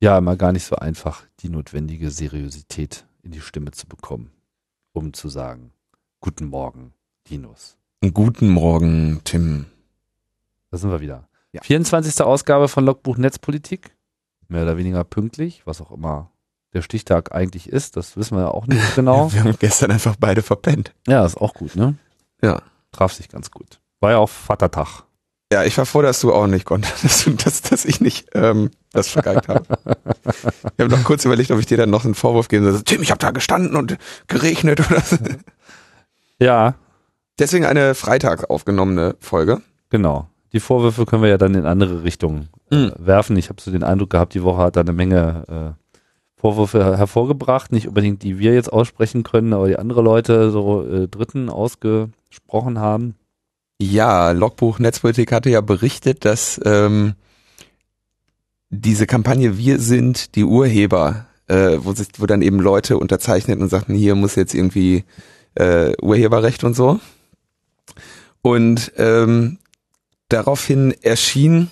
ja immer gar nicht so einfach, die notwendige Seriosität in die Stimme zu bekommen, um zu sagen, guten Morgen, Dinos. Guten Morgen, Tim. Da sind wir wieder. Ja. 24. Ausgabe von Logbuch Netzpolitik. Mehr oder weniger pünktlich, was auch immer der Stichtag eigentlich ist. Das wissen wir ja auch nicht genau. wir haben gestern einfach beide verpennt. Ja, ist auch gut, ne? Ja. Traf sich ganz gut. War ja auch Vatertag. Ja, ich war froh, dass du auch nicht konntest, dass, dass, dass ich nicht ähm, das vergeigt habe. ich habe noch kurz überlegt, ob ich dir dann noch einen Vorwurf geben soll. Tim, ich habe da gestanden und geregnet oder so. Ja. Deswegen eine Freitag aufgenommene Folge. Genau. Die Vorwürfe können wir ja dann in andere Richtungen äh, mhm. werfen. Ich habe so den Eindruck gehabt, die Woche hat da eine Menge äh, Vorwürfe hervorgebracht. Nicht unbedingt, die wir jetzt aussprechen können, aber die andere Leute, so äh, Dritten, ausgesprochen haben. Ja, Logbuch Netzpolitik hatte ja berichtet, dass ähm, diese Kampagne Wir sind die Urheber, äh, wo, sich, wo dann eben Leute unterzeichnet und sagten, hier muss jetzt irgendwie äh, Urheberrecht und so. Und ähm, daraufhin erschien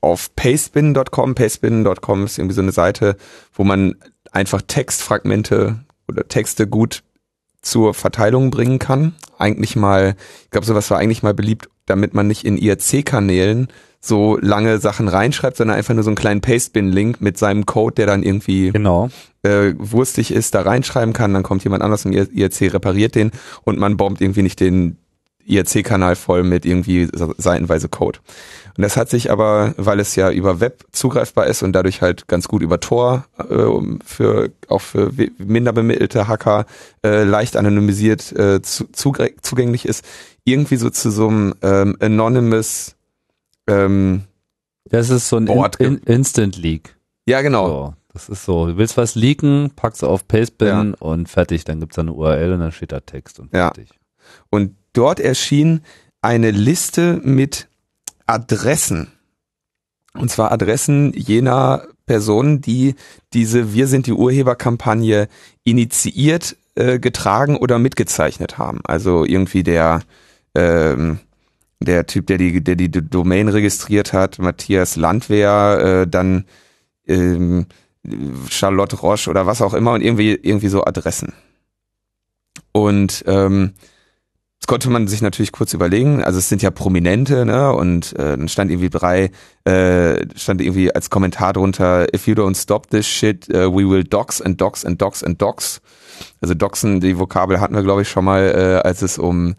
auf pastebin.com, pastebin.com ist irgendwie so eine Seite, wo man einfach Textfragmente oder Texte gut zur Verteilung bringen kann. Eigentlich mal, ich glaube, sowas war eigentlich mal beliebt, damit man nicht in IRC-Kanälen so lange Sachen reinschreibt, sondern einfach nur so einen kleinen Pastebin-Link mit seinem Code, der dann irgendwie genau. äh, wurstig ist, da reinschreiben kann. Dann kommt jemand anders im IRC, repariert den und man bombt irgendwie nicht den IRC-Kanal voll mit irgendwie seitenweise Code. Und das hat sich aber, weil es ja über Web zugreifbar ist und dadurch halt ganz gut über Tor äh, für auch für minder bemittelte Hacker äh, leicht anonymisiert äh, zu, zugänglich ist, irgendwie so zu so einem ähm, anonymous ähm, Das ist so ein in, in, Instant Leak. Ja, genau. So, das ist so, du willst was leaken, packst auf Pastebin ja. und fertig, dann gibt's da eine URL und dann steht da Text und fertig. Ja. Und dort erschien eine Liste mit Adressen. Und zwar Adressen jener Personen, die diese Wir sind die Urheberkampagne initiiert, äh, getragen oder mitgezeichnet haben. Also irgendwie der ähm, der Typ, der die, der die Domain registriert hat, Matthias Landwehr, äh, dann ähm, Charlotte Roche oder was auch immer und irgendwie irgendwie so Adressen. Und ähm, konnte man sich natürlich kurz überlegen. Also es sind ja Prominente, ne? Und äh, dann stand irgendwie drei, äh, stand irgendwie als Kommentar drunter: If you don't stop this shit, uh, we will dox and dox and dox and dox. Also doxen, die Vokabel hatten wir glaube ich schon mal, äh, als es um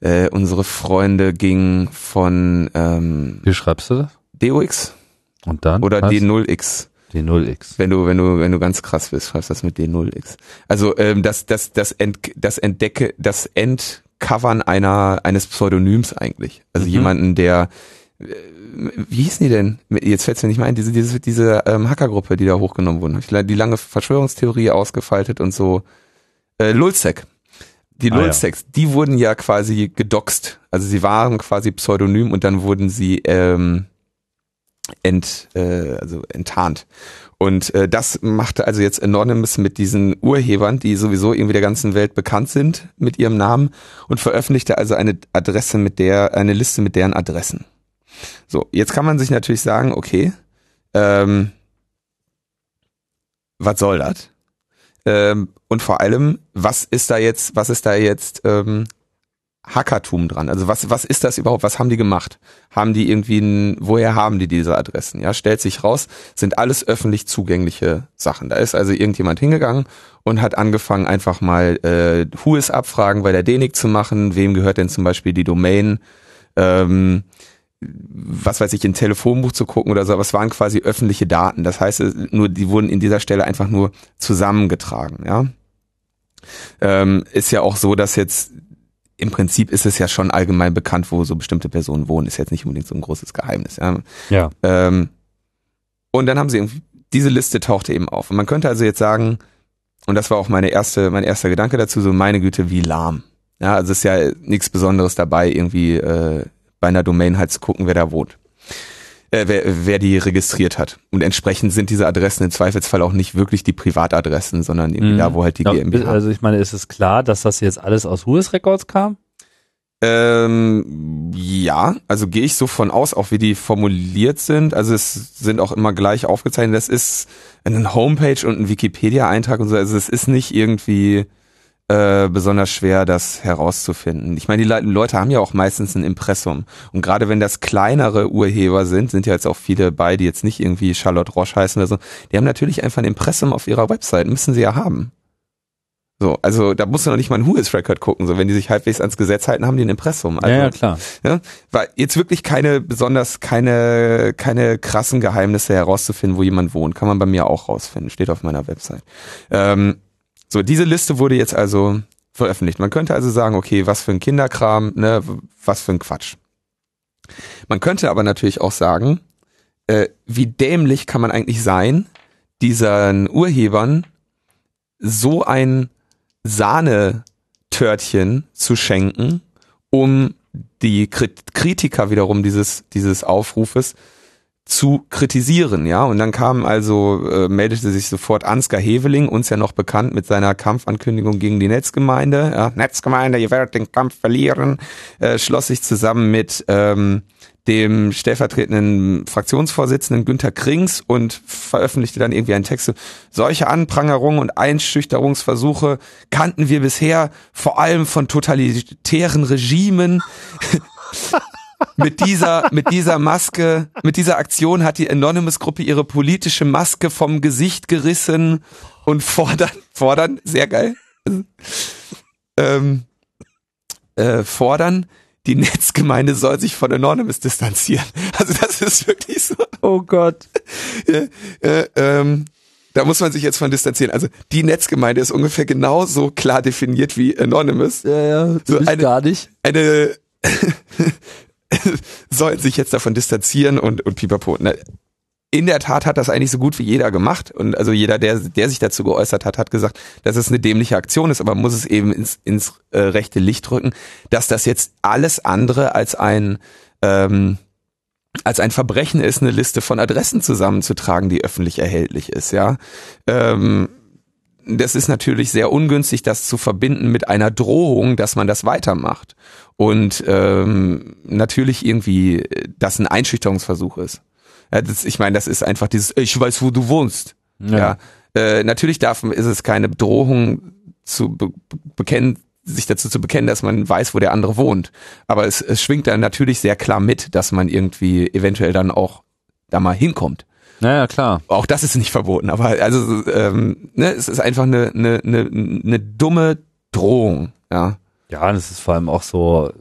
äh, unsere Freunde ging von ähm, Wie schreibst du das? DOX. Und dann? Oder D0X. D0X. Wenn du, wenn du, wenn du ganz krass bist, schreibst das mit D0X. Also ähm, das, das, das, Ent, das Entdecke, das Entcovern einer eines Pseudonyms eigentlich. Also mhm. jemanden, der äh, wie hießen die denn? Jetzt fällt es mir nicht mehr ein, diese, diese, diese ähm, Hackergruppe, die da hochgenommen wurden. Ich die lange Verschwörungstheorie ausgefaltet und so. Äh, Lulzek. Die ah, ja. die wurden ja quasi gedoxt. Also sie waren quasi Pseudonym und dann wurden sie ähm, ent, äh, also enttarnt. Und äh, das machte also jetzt Anonymous mit diesen Urhebern, die sowieso irgendwie der ganzen Welt bekannt sind mit ihrem Namen und veröffentlichte also eine Adresse mit der, eine Liste mit deren Adressen. So, jetzt kann man sich natürlich sagen, okay, ähm, was soll das? Ähm, und vor allem, was ist da jetzt, was ist da jetzt ähm, Hackertum dran? Also was, was ist das überhaupt? Was haben die gemacht? Haben die irgendwie ein, woher haben die diese Adressen? Ja, stellt sich raus, sind alles öffentlich zugängliche Sachen. Da ist also irgendjemand hingegangen und hat angefangen, einfach mal äh, Whois abfragen bei der DENIC zu machen. Wem gehört denn zum Beispiel die Domain? Ähm, was weiß ich, in Telefonbuch zu gucken oder so, aber es waren quasi öffentliche Daten. Das heißt, nur die wurden in dieser Stelle einfach nur zusammengetragen, ja. Ähm, ist ja auch so, dass jetzt im Prinzip ist es ja schon allgemein bekannt, wo so bestimmte Personen wohnen. Ist jetzt nicht unbedingt so ein großes Geheimnis. Ja. ja. Ähm, und dann haben sie irgendwie, diese Liste tauchte eben auf. Und man könnte also jetzt sagen, und das war auch meine erste, mein erster Gedanke dazu, so meine Güte, wie lahm. Ja, also es ist ja nichts Besonderes dabei, irgendwie äh, bei einer Domain halt zu gucken, wer da wohnt äh, wer, wer die registriert hat. Und entsprechend sind diese Adressen im Zweifelsfall auch nicht wirklich die Privatadressen, sondern irgendwie mhm. da, wo halt die ja, GmbH. Also ich meine, ist es klar, dass das jetzt alles aus US Records kam? Ähm, ja, also gehe ich so von aus, auch wie die formuliert sind. Also es sind auch immer gleich aufgezeichnet. Das ist eine Homepage und ein Wikipedia-Eintrag und so. Also es ist nicht irgendwie äh, besonders schwer, das herauszufinden. Ich meine, die Leute haben ja auch meistens ein Impressum. Und gerade wenn das kleinere Urheber sind, sind ja jetzt auch viele bei, die jetzt nicht irgendwie Charlotte Roche heißen oder so, die haben natürlich einfach ein Impressum auf ihrer Website, müssen sie ja haben. So, also da musst du noch nicht mal ein Who-is-Record gucken. So, wenn die sich halbwegs ans Gesetz halten, haben die ein Impressum. Also, ja, ja, klar. Ja, weil jetzt wirklich keine besonders keine keine krassen Geheimnisse herauszufinden, wo jemand wohnt, kann man bei mir auch rausfinden. Steht auf meiner Website. Ähm, so, diese Liste wurde jetzt also veröffentlicht. Man könnte also sagen, okay, was für ein Kinderkram, ne, was für ein Quatsch. Man könnte aber natürlich auch sagen, äh, wie dämlich kann man eigentlich sein, diesen Urhebern so ein Sahnetörtchen zu schenken, um die Kritiker wiederum dieses, dieses Aufrufes zu kritisieren, ja. Und dann kam also, äh, meldete sich sofort Ansgar Heveling, uns ja noch bekannt mit seiner Kampfankündigung gegen die Netzgemeinde. Ja, Netzgemeinde, ihr werdet den Kampf verlieren, äh, schloss sich zusammen mit ähm, dem stellvertretenden Fraktionsvorsitzenden Günther Krings und veröffentlichte dann irgendwie einen Text. Solche Anprangerungen und Einschüchterungsversuche kannten wir bisher vor allem von totalitären Regimen. mit dieser, mit dieser Maske, mit dieser Aktion hat die Anonymous-Gruppe ihre politische Maske vom Gesicht gerissen und fordern, fordern, sehr geil, ähm, äh, fordern, die Netzgemeinde soll sich von Anonymous distanzieren. Also das ist wirklich so. Oh Gott. Ja, äh, ähm, da muss man sich jetzt von distanzieren. Also die Netzgemeinde ist ungefähr genauso klar definiert wie Anonymous. Ja, ja, so eine, gar nicht. Eine sollen sich jetzt davon distanzieren und, und pipapo. Ne? in der Tat hat das eigentlich so gut wie jeder gemacht. Und also jeder, der, der sich dazu geäußert hat, hat gesagt, dass es eine dämliche Aktion ist, aber man muss es eben ins, ins äh, rechte Licht rücken, dass das jetzt alles andere als ein ähm, als ein Verbrechen ist, eine Liste von Adressen zusammenzutragen, die öffentlich erhältlich ist, ja. Ähm, das ist natürlich sehr ungünstig, das zu verbinden mit einer Drohung, dass man das weitermacht. Und ähm, natürlich irgendwie, das ein Einschüchterungsversuch ist. Ja, das, ich meine, das ist einfach dieses, ich weiß, wo du wohnst. Ja. ja. Äh, natürlich darf, ist es keine Drohung zu be bekennen, sich dazu zu bekennen, dass man weiß, wo der andere wohnt. Aber es, es schwingt dann natürlich sehr klar mit, dass man irgendwie eventuell dann auch da mal hinkommt. Naja, klar. Auch das ist nicht verboten, aber also ähm, ne, es ist einfach eine, eine, eine, eine dumme Drohung, ja. Ja, und es ist vor allem auch so,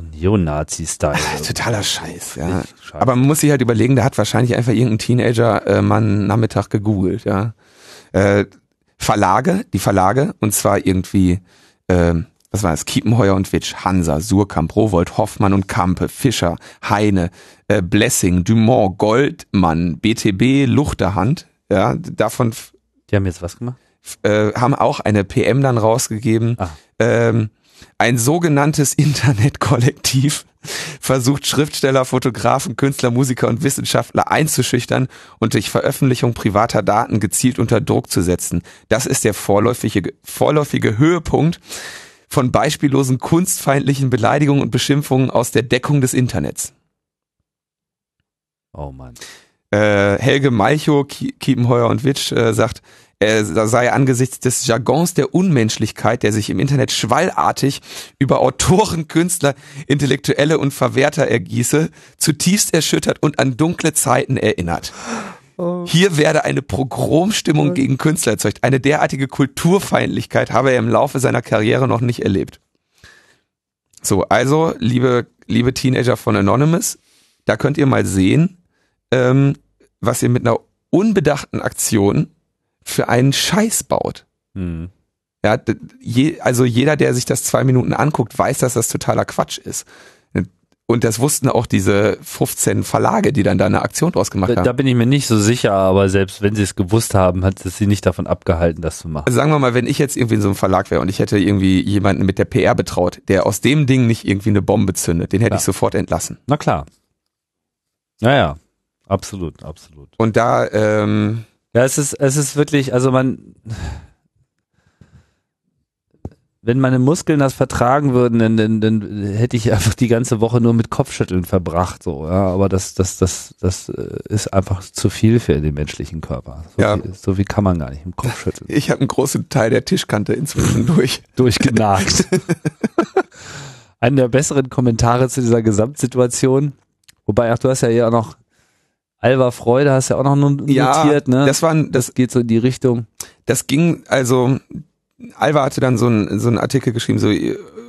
Neonazi-Style. Totaler Scheiß, ja. Scheiß. Aber man muss sich halt überlegen, da hat wahrscheinlich einfach irgendein Teenager äh, mal einen Nachmittag gegoogelt, ja. Äh, Verlage, die Verlage, und zwar irgendwie, äh, was war das? Kiepenheuer und Witsch, Hansa, Surkamp, Rowold, Hoffmann und Kampe, Fischer, Heine, äh, Blessing, Dumont, Goldmann, BTB, Luchterhand, ja, davon. Die haben jetzt was gemacht? Äh, haben auch eine PM dann rausgegeben. Ah. Ähm, ein sogenanntes Internetkollektiv versucht Schriftsteller, Fotografen, Künstler, Musiker und Wissenschaftler einzuschüchtern und durch Veröffentlichung privater Daten gezielt unter Druck zu setzen. Das ist der vorläufige, vorläufige Höhepunkt von beispiellosen kunstfeindlichen Beleidigungen und Beschimpfungen aus der Deckung des Internets. Oh Mann. Äh, Helge Malchow, Kiepenheuer und Witsch äh, sagt, er sei angesichts des Jargons der Unmenschlichkeit, der sich im Internet schwallartig über Autoren, Künstler, Intellektuelle und Verwerter ergieße, zutiefst erschüttert und an dunkle Zeiten erinnert. Oh. Hier werde eine Progromstimmung gegen Künstler erzeugt. Eine derartige Kulturfeindlichkeit habe er im Laufe seiner Karriere noch nicht erlebt. So, also, liebe, liebe Teenager von Anonymous, da könnt ihr mal sehen, ähm, was ihr mit einer unbedachten Aktion für einen Scheiß baut. Mhm. Ja, je, also jeder, der sich das zwei Minuten anguckt, weiß, dass das totaler Quatsch ist. Und das wussten auch diese 15 Verlage, die dann da eine Aktion draus gemacht haben. Da bin ich mir nicht so sicher, aber selbst wenn sie es gewusst haben, hat es sie nicht davon abgehalten, das zu machen. Also sagen wir mal, wenn ich jetzt irgendwie in so einem Verlag wäre und ich hätte irgendwie jemanden mit der PR betraut, der aus dem Ding nicht irgendwie eine Bombe zündet, den hätte ja. ich sofort entlassen. Na klar. Naja, absolut, absolut. Und da, ähm, ja, es ist, es ist wirklich, also man, wenn meine Muskeln das vertragen würden, dann, dann, dann hätte ich einfach die ganze Woche nur mit Kopfschütteln verbracht, so, ja. Aber das, das, das, das äh, ist einfach zu viel für den menschlichen Körper. So, Ja. viel, so viel kann man gar nicht im Kopf schütteln. Ich habe einen großen Teil der Tischkante inzwischen durch. Durchgenagt. Einer der besseren Kommentare zu dieser Gesamtsituation. Wobei, ach, du hast ja hier auch noch Alva Freude, hast ja auch noch notiert, Ja, ne? das war ein, das, das geht so in die Richtung. das ging, also Alva hatte dann so einen so einen Artikel geschrieben, so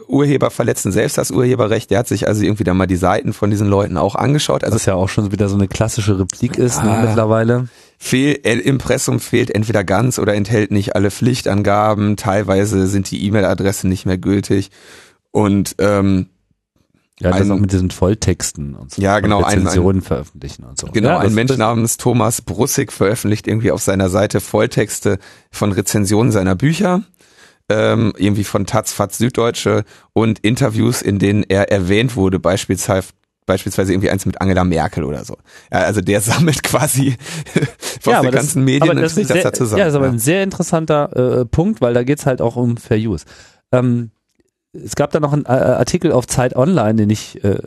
Urheber verletzen selbst das Urheberrecht. Der hat sich also irgendwie dann mal die Seiten von diesen Leuten auch angeschaut. Also Was ja auch schon wieder so eine klassische Replik ist ne, Ah. mittlerweile. fehl, Impressum fehlt entweder ganz oder enthält nicht alle Pflichtangaben. Teilweise sind die E-Mail-Adressen nicht mehr gültig. Und ähm, Ja, das Ein- auch mit diesen Volltexten und so. Ja, genau, Und ein- Rezensionen veröffentlichen und so. Genau, ja, ein das- Mensch das- namens Thomas Brussig veröffentlicht irgendwie auf seiner Seite Volltexte von Rezensionen seiner Bücher, ähm, irgendwie von Taz, Faz, Süddeutsche und Interviews, in denen er erwähnt wurde, beispielsweise beispielsweise irgendwie eins mit Angela Merkel oder so. Ja, also der sammelt quasi aus Ja, den aber das- ganzen Medien und das das da zusammen. Ja, das ist aber ja. ein sehr interessanter äh, Punkt, weil da geht's halt auch um Fair Use. Ähm, es gab da noch einen äh, Artikel auf Zeit Online, den ich äh,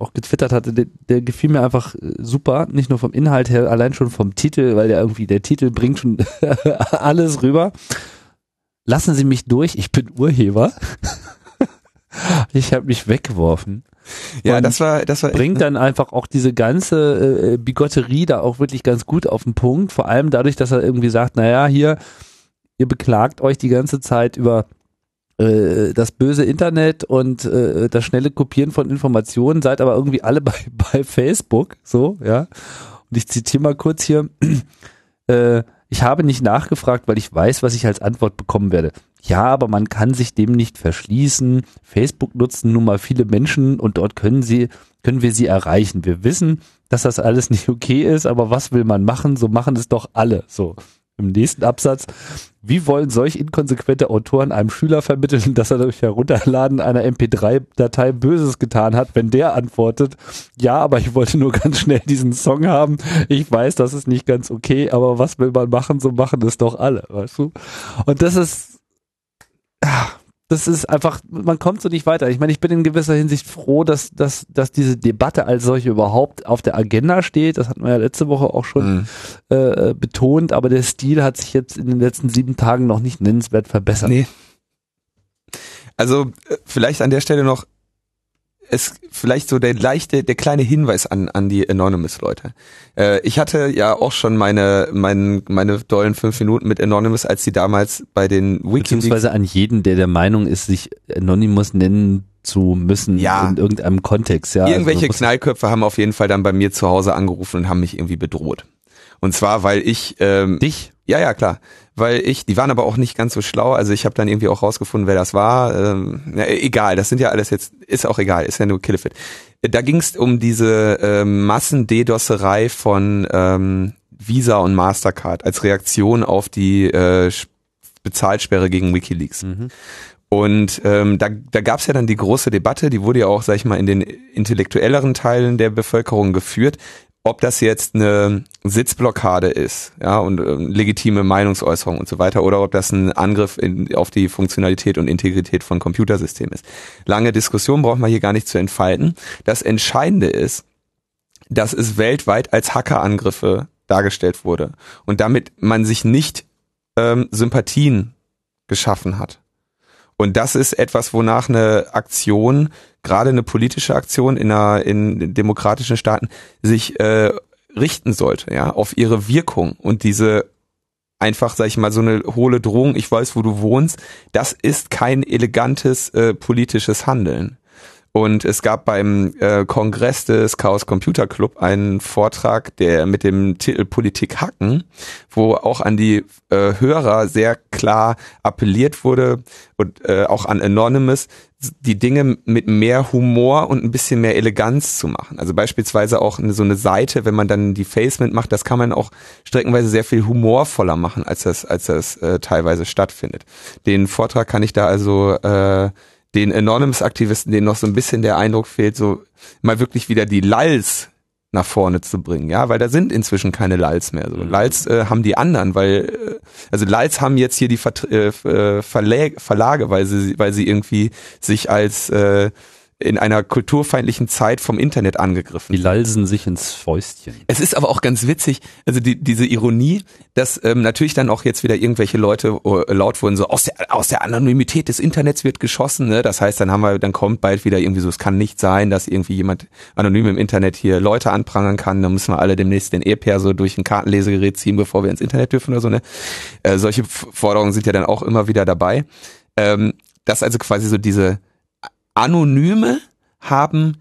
auch getwittert hatte, der, der gefiel mir einfach äh, super, nicht nur vom Inhalt her, allein schon vom Titel, weil der irgendwie, der Titel bringt schon alles rüber. Lassen Sie mich durch, ich bin Urheber. ich habe mich weggeworfen. ja, und das war, das war bringt dann einfach auch diese ganze äh, Bigotterie da auch wirklich ganz gut auf den Punkt. Vor allem dadurch, dass er irgendwie sagt, naja, hier, ihr beklagt euch die ganze Zeit über äh, das böse Internet und äh, das schnelle Kopieren von Informationen, seid aber irgendwie alle bei, bei Facebook, so, ja. Und ich zitiere mal kurz hier, äh, ich habe nicht nachgefragt, weil ich weiß, was ich als Antwort bekommen werde. Ja, aber man kann sich dem nicht verschließen. Facebook nutzen nun mal viele Menschen und dort können sie, können wir sie erreichen. Wir wissen, dass das alles nicht okay ist, aber was will man machen? So machen es doch alle. So. Im nächsten Absatz. Wie wollen solch inkonsequente Autoren einem Schüler vermitteln, dass er durch Herunterladen einer MP3-Datei Böses getan hat, wenn der antwortet, ja, aber ich wollte nur ganz schnell diesen Song haben. Ich weiß, das ist nicht ganz okay, aber was will man machen? So machen es doch alle, weißt du? Und das ist, ah, das ist einfach, man kommt so nicht weiter. Ich meine, ich bin in gewisser Hinsicht froh, dass, dass, dass diese Debatte als solche überhaupt auf der Agenda steht. Das hatten wir ja letzte Woche auch schon Mhm. äh, betont, aber der Stil hat sich jetzt in den letzten sieben Tagen noch nicht nennenswert verbessert. Nee. Also äh, vielleicht an der Stelle noch es vielleicht so der leichte, der kleine Hinweis an an die Anonymous-Leute. Äh, ich hatte ja auch schon meine meine meine dollen fünf Minuten mit Anonymous, als sie damals bei den WikiLeaks Beziehungsweise an jeden, der der Meinung ist, sich Anonymous nennen zu müssen Ja. in irgendeinem Kontext. Ja, Irgendwelche also, Knallköpfe haben auf jeden Fall dann bei mir zu Hause angerufen und haben mich irgendwie bedroht. Und zwar, weil ich ähm, dich. Ja, ja, klar. Weil ich, die waren aber auch nicht ganz so schlau. Also ich habe dann irgendwie auch rausgefunden, wer das war. Ähm, na, egal, das sind ja alles jetzt, ist auch egal, ist ja nur Killefit. Da ging es um diese ähm, Massen-DDoSerei von ähm, Visa und Mastercard als Reaktion auf die äh, Bezahlsperre gegen WikiLeaks. Mhm. Und ähm, da, da gab es ja dann die große Debatte, die wurde ja auch, sag ich mal, in den intellektuelleren Teilen der Bevölkerung geführt, ob das jetzt eine Sitzblockade ist, ja, und ähm, legitime Meinungsäußerung und so weiter, oder ob das ein Angriff in, auf die Funktionalität und Integrität von Computersystemen ist. Lange Diskussion braucht man hier gar nicht zu entfalten. Das Entscheidende ist, dass es weltweit als Hackerangriffe dargestellt wurde und damit man sich nicht ähm, Sympathien geschaffen hat. Und das ist etwas, wonach eine Aktion, gerade eine politische Aktion in, einer, in demokratischen Staaten, sich äh, richten sollte, ja, auf ihre Wirkung und diese einfach, sag ich mal, so eine hohle Drohung, ich weiß, wo du wohnst, das ist kein elegantes äh, politisches Handeln. Und es gab beim äh, Kongress des Chaos Computer Club einen Vortrag, der mit dem Titel Politik hacken, wo auch an die äh, Hörer sehr klar appelliert wurde und äh, auch an Anonymous, die Dinge mit mehr Humor und ein bisschen mehr Eleganz zu machen. Also beispielsweise auch eine, so eine Seite, wenn man dann die Facement macht, das kann man auch streckenweise sehr viel humorvoller machen, als das, als das äh, teilweise stattfindet. Den Vortrag kann ich da also äh, den Anonymous-Aktivisten, denen noch so ein bisschen der Eindruck fehlt, so mal wirklich wieder die Lalls nach vorne zu bringen, ja, weil da sind inzwischen keine Lals mehr. So. Mhm. Lals äh, haben die anderen, weil äh, also Lals haben jetzt hier die Vert äh, Verlag Verlage, weil sie weil sie irgendwie sich als äh, in einer kulturfeindlichen Zeit vom Internet angegriffen. Die lalsen sich ins Fäustchen. Es ist aber auch ganz witzig, also die, diese Ironie, dass ähm, natürlich dann auch jetzt wieder irgendwelche Leute äh, laut wurden, so aus der, aus der Anonymität des Internets wird geschossen. Ne? Das heißt, dann haben wir, dann kommt bald wieder irgendwie so, es kann nicht sein, dass irgendwie jemand anonym im Internet hier Leute anprangern kann. Dann müssen wir alle demnächst den E-Pair so durch ein Kartenlesegerät ziehen, bevor wir ins Internet dürfen oder so. Ne? Äh, solche Forderungen sind ja dann auch immer wieder dabei. Ähm, dass also quasi so diese Anonyme haben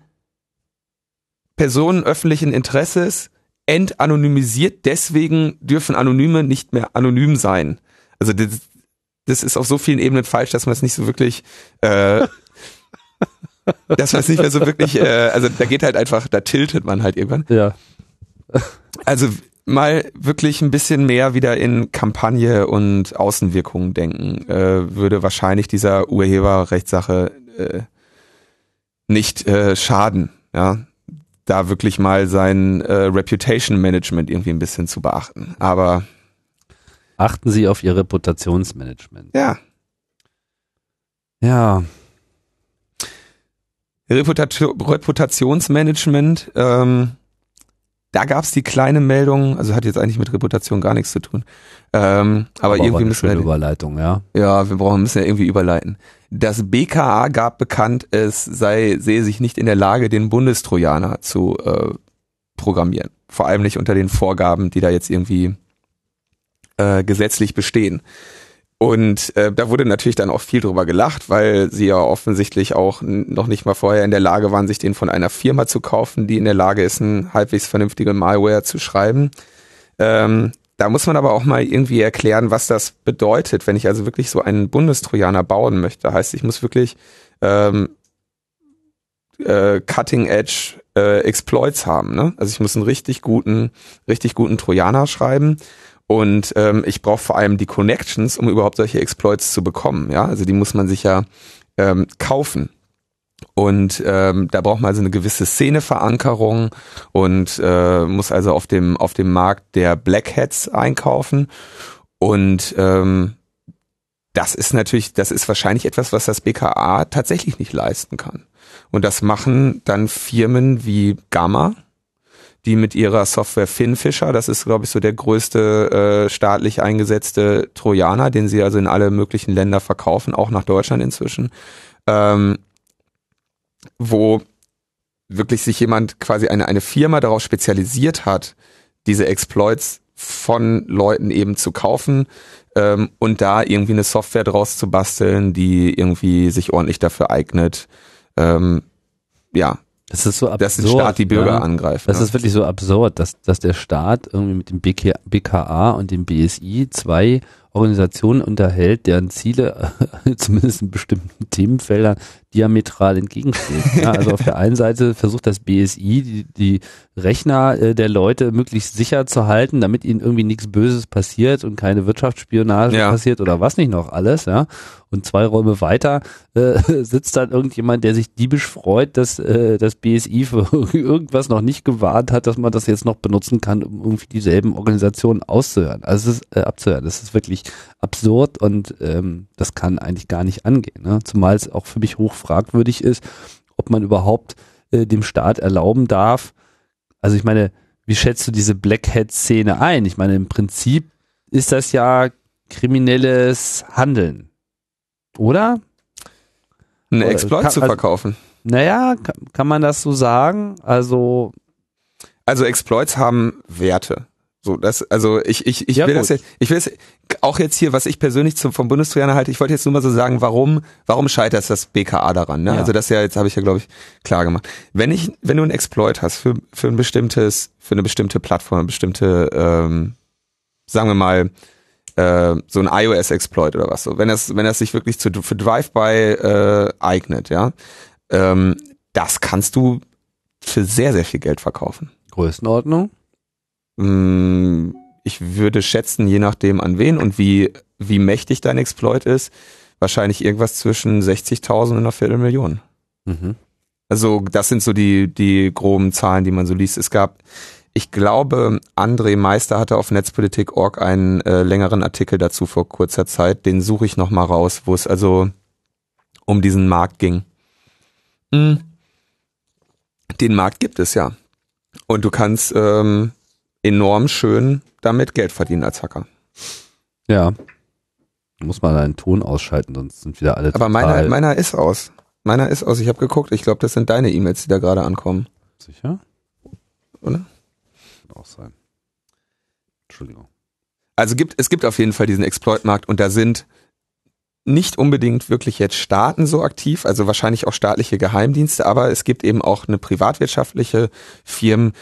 Personen öffentlichen Interesses entanonymisiert, deswegen dürfen Anonyme nicht mehr anonym sein. Also das, das ist auf so vielen Ebenen falsch, dass man es nicht so wirklich, äh, dass man es nicht mehr so wirklich, äh, also da geht halt einfach, da tiltet man halt irgendwann. Ja. Also mal wirklich ein bisschen mehr wieder in Kampagne und Außenwirkungen denken, äh, würde wahrscheinlich dieser Urheberrechtssache äh, nicht äh, schaden, ja, da wirklich mal sein äh, Reputation Management irgendwie ein bisschen zu beachten. Aber achten Sie auf Ihr Reputationsmanagement. Ja. Ja. Reputation, Reputationsmanagement, ähm, da gab es die kleine Meldung, also hat jetzt eigentlich mit Reputation gar nichts zu tun. Ähm, aber, aber irgendwie müssen wir. Überleitung, ja. Ja, wir brauchen müssen ja irgendwie überleiten. Das BKA gab bekannt, es sei, sehe sich nicht in der Lage, den Bundestrojaner zu äh, programmieren. Vor allem nicht unter den Vorgaben, die da jetzt irgendwie äh, gesetzlich bestehen. Und äh, da wurde natürlich dann auch viel drüber gelacht, weil sie ja offensichtlich auch noch nicht mal vorher in der Lage waren, sich den von einer Firma zu kaufen, die in der Lage ist, ein halbwegs vernünftige Malware zu schreiben. Ähm, da muss man aber auch mal irgendwie erklären, was das bedeutet, wenn ich also wirklich so einen Bundestrojaner bauen möchte. Heißt, ich muss wirklich ähm, äh, Cutting Edge äh, Exploits haben. Ne? Also ich muss einen richtig guten, richtig guten Trojaner schreiben. Und ähm, ich brauche vor allem die Connections, um überhaupt solche Exploits zu bekommen. Ja, also die muss man sich ja ähm, kaufen. Und ähm, da braucht man also eine gewisse Szeneverankerung und äh, muss also auf dem auf dem Markt der Black Hats einkaufen. Und ähm, das ist natürlich, das ist wahrscheinlich etwas, was das BKA tatsächlich nicht leisten kann. Und das machen dann Firmen wie Gamma, die mit ihrer Software Finfisher, das ist, glaube ich, so der größte äh, staatlich eingesetzte Trojaner, den sie also in alle möglichen Länder verkaufen, auch nach Deutschland inzwischen, ähm, wo wirklich sich jemand quasi eine, eine Firma darauf spezialisiert hat, diese Exploits von Leuten eben zu kaufen ähm, und da irgendwie eine Software draus zu basteln, die irgendwie sich ordentlich dafür eignet, ähm, ja, das ist so absurd. Dass der Staat die Bürger ja. angreift. Das ja. ist wirklich so absurd, dass, dass der Staat irgendwie mit dem BK, BKA und dem BSI zwei Organisationen unterhält, deren Ziele zumindest in bestimmten Themenfeldern diametral entgegenstehen. Ja, also auf der einen Seite versucht das BSI die, die Rechner äh, der Leute möglichst sicher zu halten, damit ihnen irgendwie nichts Böses passiert und keine Wirtschaftsspionage ja. passiert oder was nicht noch alles, ja. Und zwei Räume weiter äh, sitzt dann irgendjemand, der sich diebisch freut, dass äh, das BSI für irgendwas noch nicht gewarnt hat, dass man das jetzt noch benutzen kann, um irgendwie dieselben Organisationen auszuhören. Also es ist äh, abzuhören. Das ist wirklich absurd und ähm, das kann eigentlich gar nicht angehen. Ne? Zumal es auch für mich hoch fragwürdig ist, ob man überhaupt äh, dem Staat erlauben darf. Also ich meine, wie schätzt du diese Black Hat-Szene ein? Ich meine, im Prinzip ist das ja kriminelles Handeln. Oder? Ein Exploit kann, zu also, verkaufen. Naja, kann, kann man das so sagen? Also. Also Exploits haben Werte. So, das, also ich, ich, ich ja, will gut. das jetzt, ich will es auch jetzt hier, was ich persönlich zum, vom Bundestrojaner halte, ich wollte jetzt nur mal so sagen, warum, warum scheitert das BKA daran, ne? Ja. Also das ja, jetzt habe ich ja, glaube ich, klar gemacht. Wenn ich, wenn du einen Exploit hast für, für ein bestimmtes, für eine bestimmte Plattform, eine bestimmte, ähm, sagen wir mal, äh, so ein iOS-Exploit oder was so, wenn das, wenn das sich wirklich zu, für Drive-by äh, eignet, ja, ähm, das kannst du für sehr, sehr viel Geld verkaufen. Größenordnung? Mm, ich würde schätzen, je nachdem an wen und wie, wie mächtig dein Exploit ist, wahrscheinlich irgendwas zwischen 60.000 und einer Viertelmillion. Mhm. Also das sind so die, die groben Zahlen, die man so liest. Es gab, ich glaube, André Meister hatte auf Netzpolitik.org einen äh, längeren Artikel dazu vor kurzer Zeit. Den suche ich nochmal raus, wo es also um diesen Markt ging. Mhm. Den Markt gibt es ja. Und du kannst ähm, enorm schön damit Geld verdienen als Hacker. Ja. Muss man einen Ton ausschalten, sonst sind wieder alle Aber meiner, meiner ist aus. Meiner ist aus. Ich habe geguckt. Ich glaube, das sind deine E-Mails, die da gerade ankommen. Sicher? Oder? Kann auch sein. Entschuldigung. Also gibt, es gibt auf jeden Fall diesen Exploit-Markt und da sind nicht unbedingt wirklich jetzt Staaten so aktiv, also wahrscheinlich auch staatliche Geheimdienste, aber es gibt eben auch eine privatwirtschaftliche Firmen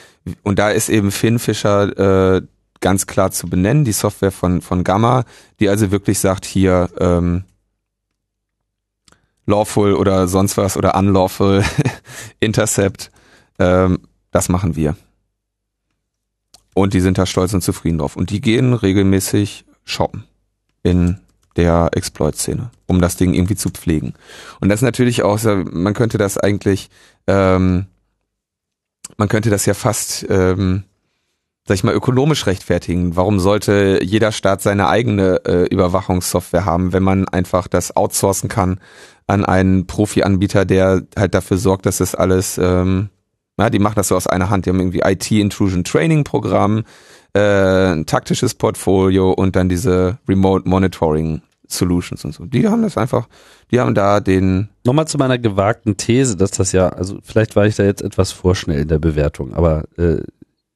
und da ist eben Finn Fischer äh, ganz klar zu benennen, die Software von, von Gamma, die also wirklich sagt, hier ähm, lawful oder sonst was oder unlawful Intercept, ähm, das machen wir. Und die sind da stolz und zufrieden drauf. Und die gehen regelmäßig shoppen in der Exploit-Szene, um das Ding irgendwie zu pflegen. Und das ist natürlich auch, man könnte das eigentlich, ähm, man könnte das ja fast, ähm, sag ich mal, ökonomisch rechtfertigen. Warum sollte jeder Staat seine eigene äh, Überwachungssoftware haben, wenn man einfach das outsourcen kann an einen Profi-Anbieter, der halt dafür sorgt, dass das alles, ähm, ja, die machen das so aus einer Hand. Die haben irgendwie IT-Intrusion-Training-Programm, äh, ein taktisches Portfolio und dann diese Remote Monitoring Solutions und so. Die haben das einfach, die haben da den. Nochmal zu meiner gewagten These, dass das ja, also vielleicht war ich da jetzt etwas vorschnell in der Bewertung, aber äh,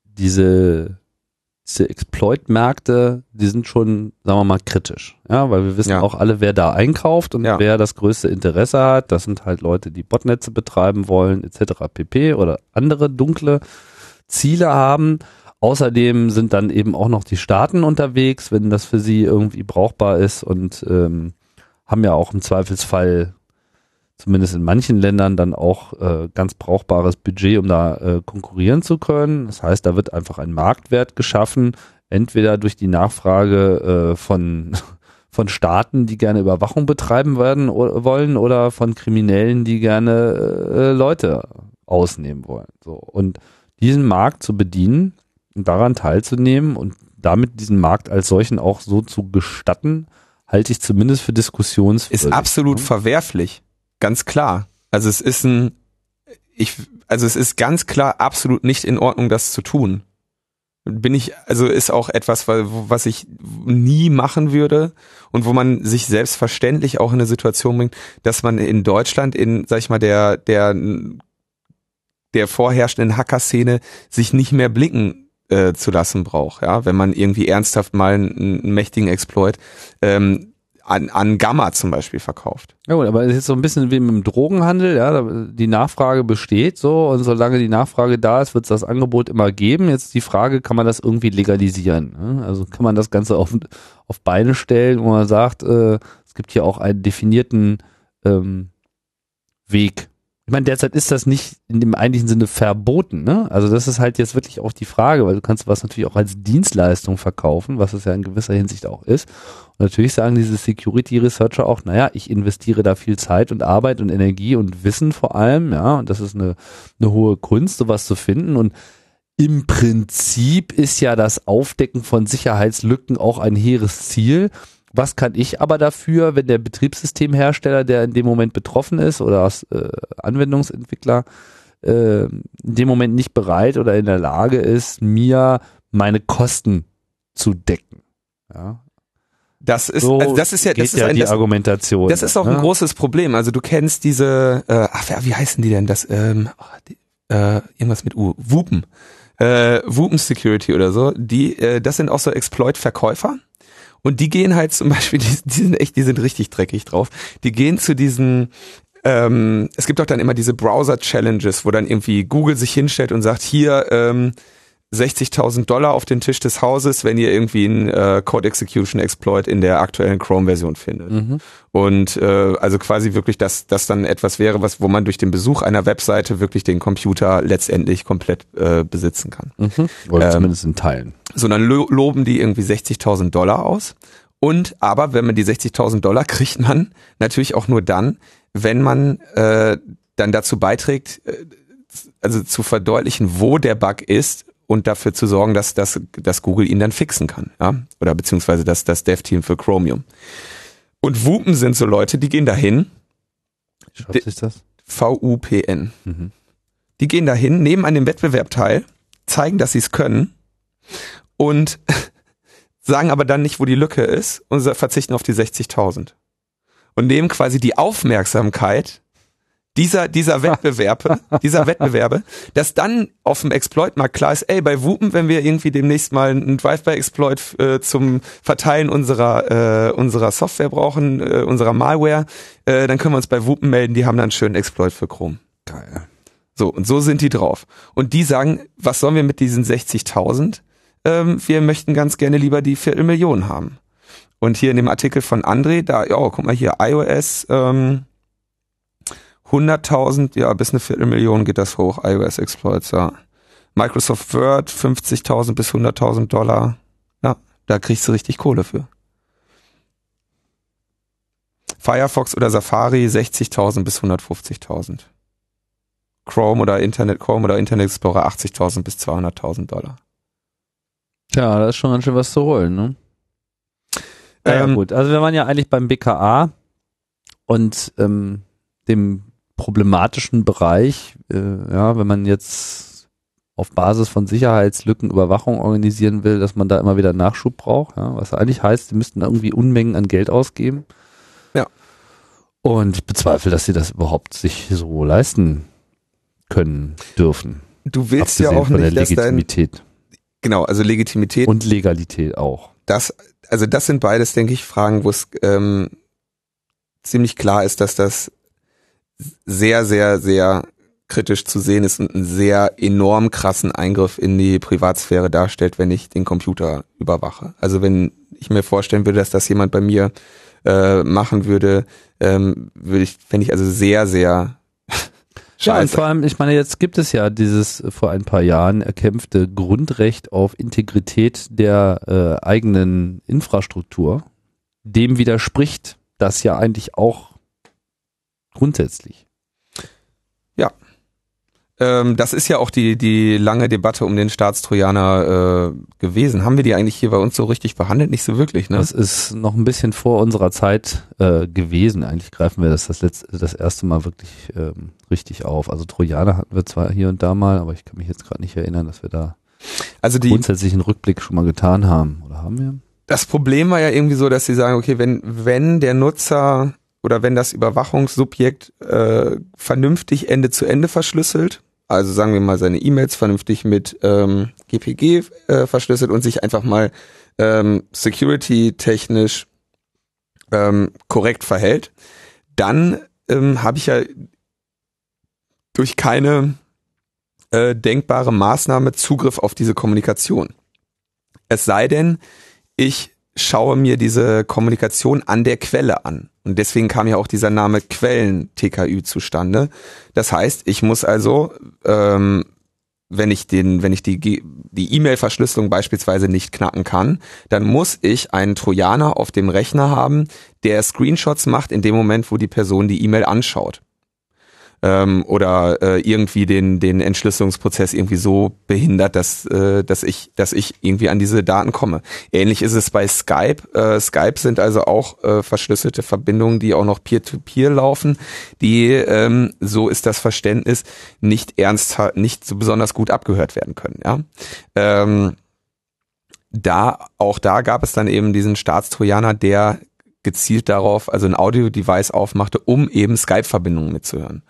diese, diese Exploit-Märkte, die sind schon, sagen wir mal, kritisch. Ja, weil wir wissen ja. auch alle, wer da einkauft und ja. wer das größte Interesse hat. Das sind halt Leute, die Botnetze betreiben wollen, etc. pp. oder andere dunkle Ziele haben. Außerdem sind dann eben auch noch die Staaten unterwegs, wenn das für sie irgendwie brauchbar ist und ähm, haben ja auch im Zweifelsfall zumindest in manchen Ländern dann auch äh, ganz brauchbares Budget, um da äh, konkurrieren zu können. Das heißt, da wird einfach ein Marktwert geschaffen, entweder durch die Nachfrage äh, von von Staaten, die gerne Überwachung betreiben werden wollen, oder von Kriminellen, die gerne äh, Leute ausnehmen wollen. So und diesen Markt zu bedienen, daran teilzunehmen und damit diesen Markt als solchen auch so zu gestatten, halte ich zumindest für diskussionswürdig. Ist absolut ne? verwerflich, ganz klar. Also es ist ein, ich, also es ist ganz klar absolut nicht in Ordnung, das zu tun. Bin ich, also ist auch etwas, was ich nie machen würde und wo man sich selbstverständlich auch in eine Situation bringt, dass man in Deutschland in, sag ich mal, der, der, der vorherrschenden Hacker-Szene sich nicht mehr blicken äh, zu lassen braucht, ja, wenn man irgendwie ernsthaft mal einen, einen mächtigen Exploit ähm, an, an Gamma zum Beispiel verkauft. Ja gut, aber es ist so ein bisschen wie mit dem Drogenhandel, ja, die Nachfrage besteht so und solange die Nachfrage da ist, wird es das Angebot immer geben. Jetzt die Frage, kann man das irgendwie legalisieren? Ne? Also kann man das Ganze auf, auf Beine stellen, wo man sagt, äh, es gibt hier auch einen definierten ähm, Weg, ich meine, derzeit ist das nicht in dem eigentlichen Sinne verboten, ne? Also das ist halt jetzt wirklich auch die Frage, weil du kannst was natürlich auch als Dienstleistung verkaufen, was es ja in gewisser Hinsicht auch ist. Und natürlich sagen diese Security Researcher auch, naja, ich investiere da viel Zeit und Arbeit und Energie und Wissen vor allem, ja, und das ist eine, eine hohe Kunst, sowas zu finden und im Prinzip ist ja das Aufdecken von Sicherheitslücken auch ein hehres Ziel. Was kann ich aber dafür, wenn der Betriebssystemhersteller, der in dem Moment betroffen ist oder als äh, Anwendungsentwickler äh, in dem Moment nicht bereit oder in der Lage ist, mir meine Kosten zu decken? Ja. Das ist, so also das ist ja, das ist ja ein, die das, Argumentation. Das ist auch ne? ein großes Problem. Also du kennst diese, äh, ach, wie heißen die denn? Das, ähm, oh, die, äh, irgendwas mit U, Wupen, äh, Wupen Security oder so. Die, äh, das sind auch so Exploit-Verkäufer und die gehen halt zum Beispiel, die, die sind echt, die sind richtig dreckig drauf. Die gehen zu diesen ähm, es gibt auch dann immer diese Browser-Challenges, wo dann irgendwie Google sich hinstellt und sagt, hier ähm, 60.000 Dollar auf den Tisch des Hauses, wenn ihr irgendwie einen äh, Code Execution Exploit in der aktuellen Chrome-Version findet. Mhm. Und äh, also quasi wirklich, dass das dann etwas wäre, was wo man durch den Besuch einer Webseite wirklich den Computer letztendlich komplett äh, besitzen kann. Mhm. Oder ähm, zumindest in Teilen so dann lo loben die irgendwie 60.000 Dollar aus. Und aber wenn man die 60.000 Dollar kriegt man natürlich auch nur dann, wenn man äh, dann dazu beiträgt, äh, also zu verdeutlichen, wo der Bug ist und dafür zu sorgen, dass, dass, dass Google ihn dann fixen kann, ja, oder beziehungsweise das, das Dev-Team für Chromium. Und Wupen sind so Leute, die gehen dahin. Schreibt sich das? V-U-P-N. Mhm. Die gehen dahin, nehmen an dem Wettbewerb teil, zeigen, dass sie es können und sagen aber dann nicht, wo die Lücke ist und verzichten auf die 60.000. Und nehmen quasi die Aufmerksamkeit dieser, dieser Wettbewerbe, dieser Wettbewerbe, dass dann auf dem Exploit-Markt klar ist, ey, bei Wupen, wenn wir irgendwie demnächst mal einen Drive-by-Exploit äh, zum Verteilen unserer, äh, unserer Software brauchen, äh, unserer Malware, äh, dann können wir uns bei Wupen melden, die haben dann einen schönen Exploit für Chrome. Geil. So, und so sind die drauf. Und die sagen, was sollen wir mit diesen 60.000? Ähm, wir möchten ganz gerne lieber die Viertelmillion haben. Und hier in dem Artikel von André, da, ja, guck mal hier, iOS, ähm, 100.000, ja, bis eine Viertelmillion geht das hoch, iOS Exploits, ja. Microsoft Word 50.000 bis 100.000 Dollar. Ja, da kriegst du richtig Kohle für. Firefox oder Safari 60.000 bis 150.000. Chrome oder Internet Chrome oder Internet Explorer 80.000 bis 200.000 Dollar. Ja, das ist schon ganz schön was zu holen, ne? Ähm, ja, gut, also wir waren ja eigentlich beim BKA und ähm, dem problematischen Bereich, äh, ja, wenn man jetzt auf Basis von Sicherheitslücken Überwachung organisieren will, dass man da immer wieder Nachschub braucht, ja, was eigentlich heißt, sie müssten irgendwie Unmengen an Geld ausgeben. Ja. Und ich bezweifle, dass sie das überhaupt sich so leisten können dürfen. Du willst ja auch nicht, dass Legitimität. Dein, genau, also Legitimität und Legalität auch. Das, also das sind beides, denke ich, Fragen, wo es ähm, ziemlich klar ist, dass das sehr, sehr, sehr kritisch zu sehen ist und einen sehr enorm krassen Eingriff in die Privatsphäre darstellt, wenn ich den Computer überwache. Also wenn ich mir vorstellen würde, dass das jemand bei mir äh, machen würde, ähm, würde ich, fände ich also sehr, sehr ja, und vor allem, ich meine, jetzt gibt es ja dieses vor ein paar Jahren erkämpfte Grundrecht auf Integrität der äh, eigenen Infrastruktur. Dem widerspricht das ja eigentlich auch Grundsätzlich. Ja. Ähm, das ist ja auch die, die lange Debatte um den Staatstrojaner äh, gewesen. Haben wir die eigentlich hier bei uns so richtig behandelt? Nicht so wirklich, ne? Das ist noch ein bisschen vor unserer Zeit äh, gewesen. Eigentlich greifen wir das das, letzte, das erste Mal wirklich ähm, richtig auf. Also Trojaner hatten wir zwar hier und da mal, aber ich kann mich jetzt gerade nicht erinnern, dass wir da also die, grundsätzlich einen Rückblick schon mal getan haben. Oder haben wir? Das Problem war ja irgendwie so, dass sie sagen, okay, wenn, wenn der Nutzer oder wenn das Überwachungssubjekt äh, vernünftig Ende zu Ende verschlüsselt, also sagen wir mal seine E-Mails vernünftig mit ähm, GPG äh, verschlüsselt und sich einfach mal ähm, security-technisch ähm, korrekt verhält, dann ähm, habe ich ja durch keine äh, denkbare Maßnahme Zugriff auf diese Kommunikation. Es sei denn, ich schaue mir diese Kommunikation an der Quelle an. Und deswegen kam ja auch dieser Name Quellen-TKÜ zustande. Das heißt, ich muss also, ähm, wenn ich den, wenn ich die die E-Mail-Verschlüsselung beispielsweise nicht knacken kann, dann muss ich einen Trojaner auf dem Rechner haben, der Screenshots macht in dem Moment, wo die Person die E-Mail anschaut ähm, oder äh, irgendwie den den Entschlüsselungsprozess irgendwie so behindert, dass äh, dass ich dass ich irgendwie an diese Daten komme. Ähnlich ist es bei Skype. Äh, Skype sind also auch äh, verschlüsselte Verbindungen, die auch noch Peer-to-Peer -Peer laufen, die ähm, so ist das Verständnis nicht ernst nicht so besonders gut abgehört werden können. Ja. Ähm, da, auch da gab es dann eben diesen Staatstrojaner, der gezielt darauf, also ein Audio-Device aufmachte, um eben Skype-Verbindungen mitzuhören.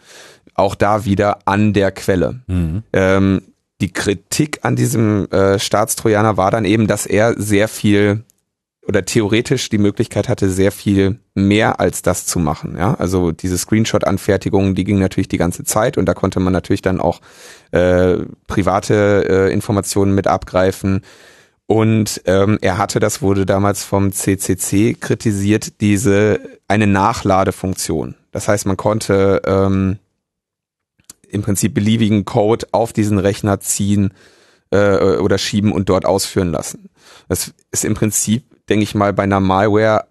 Auch da wieder an der Quelle. Mhm. Ähm, die Kritik an diesem äh, Staatstrojaner war dann eben, dass er sehr viel oder theoretisch die Möglichkeit hatte, sehr viel mehr als das zu machen. Ja, also diese Screenshot-Anfertigung, die ging natürlich die ganze Zeit und da konnte man natürlich dann auch äh, private äh, Informationen mit abgreifen. Und ähm, er hatte, das wurde damals vom CCC kritisiert, diese eine Nachladefunktion. Das heißt, man konnte ähm, im Prinzip beliebigen Code auf diesen Rechner ziehen äh, oder schieben und dort ausführen lassen. Das ist im Prinzip, denke ich mal, bei einer Malware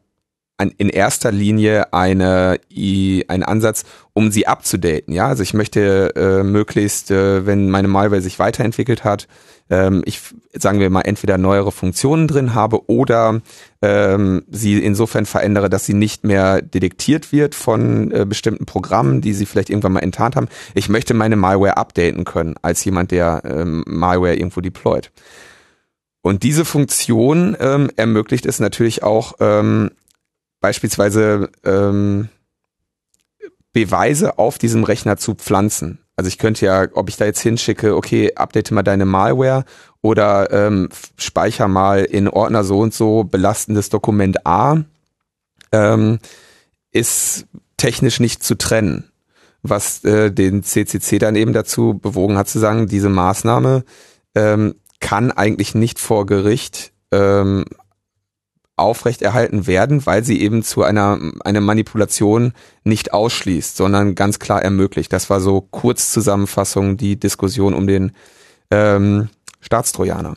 an, in erster Linie eine, ein Ansatz, um sie abzudaten. Ja, also ich möchte äh, möglichst, äh, wenn meine Malware sich weiterentwickelt hat, ähm, ich sagen wir mal entweder neuere Funktionen drin habe oder ähm, sie insofern verändere, dass sie nicht mehr detektiert wird von äh, bestimmten Programmen, die sie vielleicht irgendwann mal enttarnt haben. Ich möchte meine Malware updaten können als jemand, der ähm, Malware irgendwo deployt. Und diese Funktion ähm, ermöglicht es natürlich auch ähm, beispielsweise ähm, Beweise auf diesem Rechner zu pflanzen. Also ich könnte ja, ob ich da jetzt hinschicke, okay, update mal deine Malware oder ähm, speicher mal in Ordner so und so belastendes Dokument A, ähm, ist technisch nicht zu trennen. Was äh, den CCC dann eben dazu bewogen hat zu sagen, diese Maßnahme ähm, kann eigentlich nicht vor Gericht ähm, aufrechterhalten werden, weil sie eben zu einer eine Manipulation nicht ausschließt, sondern ganz klar ermöglicht. Das war so Kurzzusammenfassung die Diskussion um den ähm, Staatstrojaner.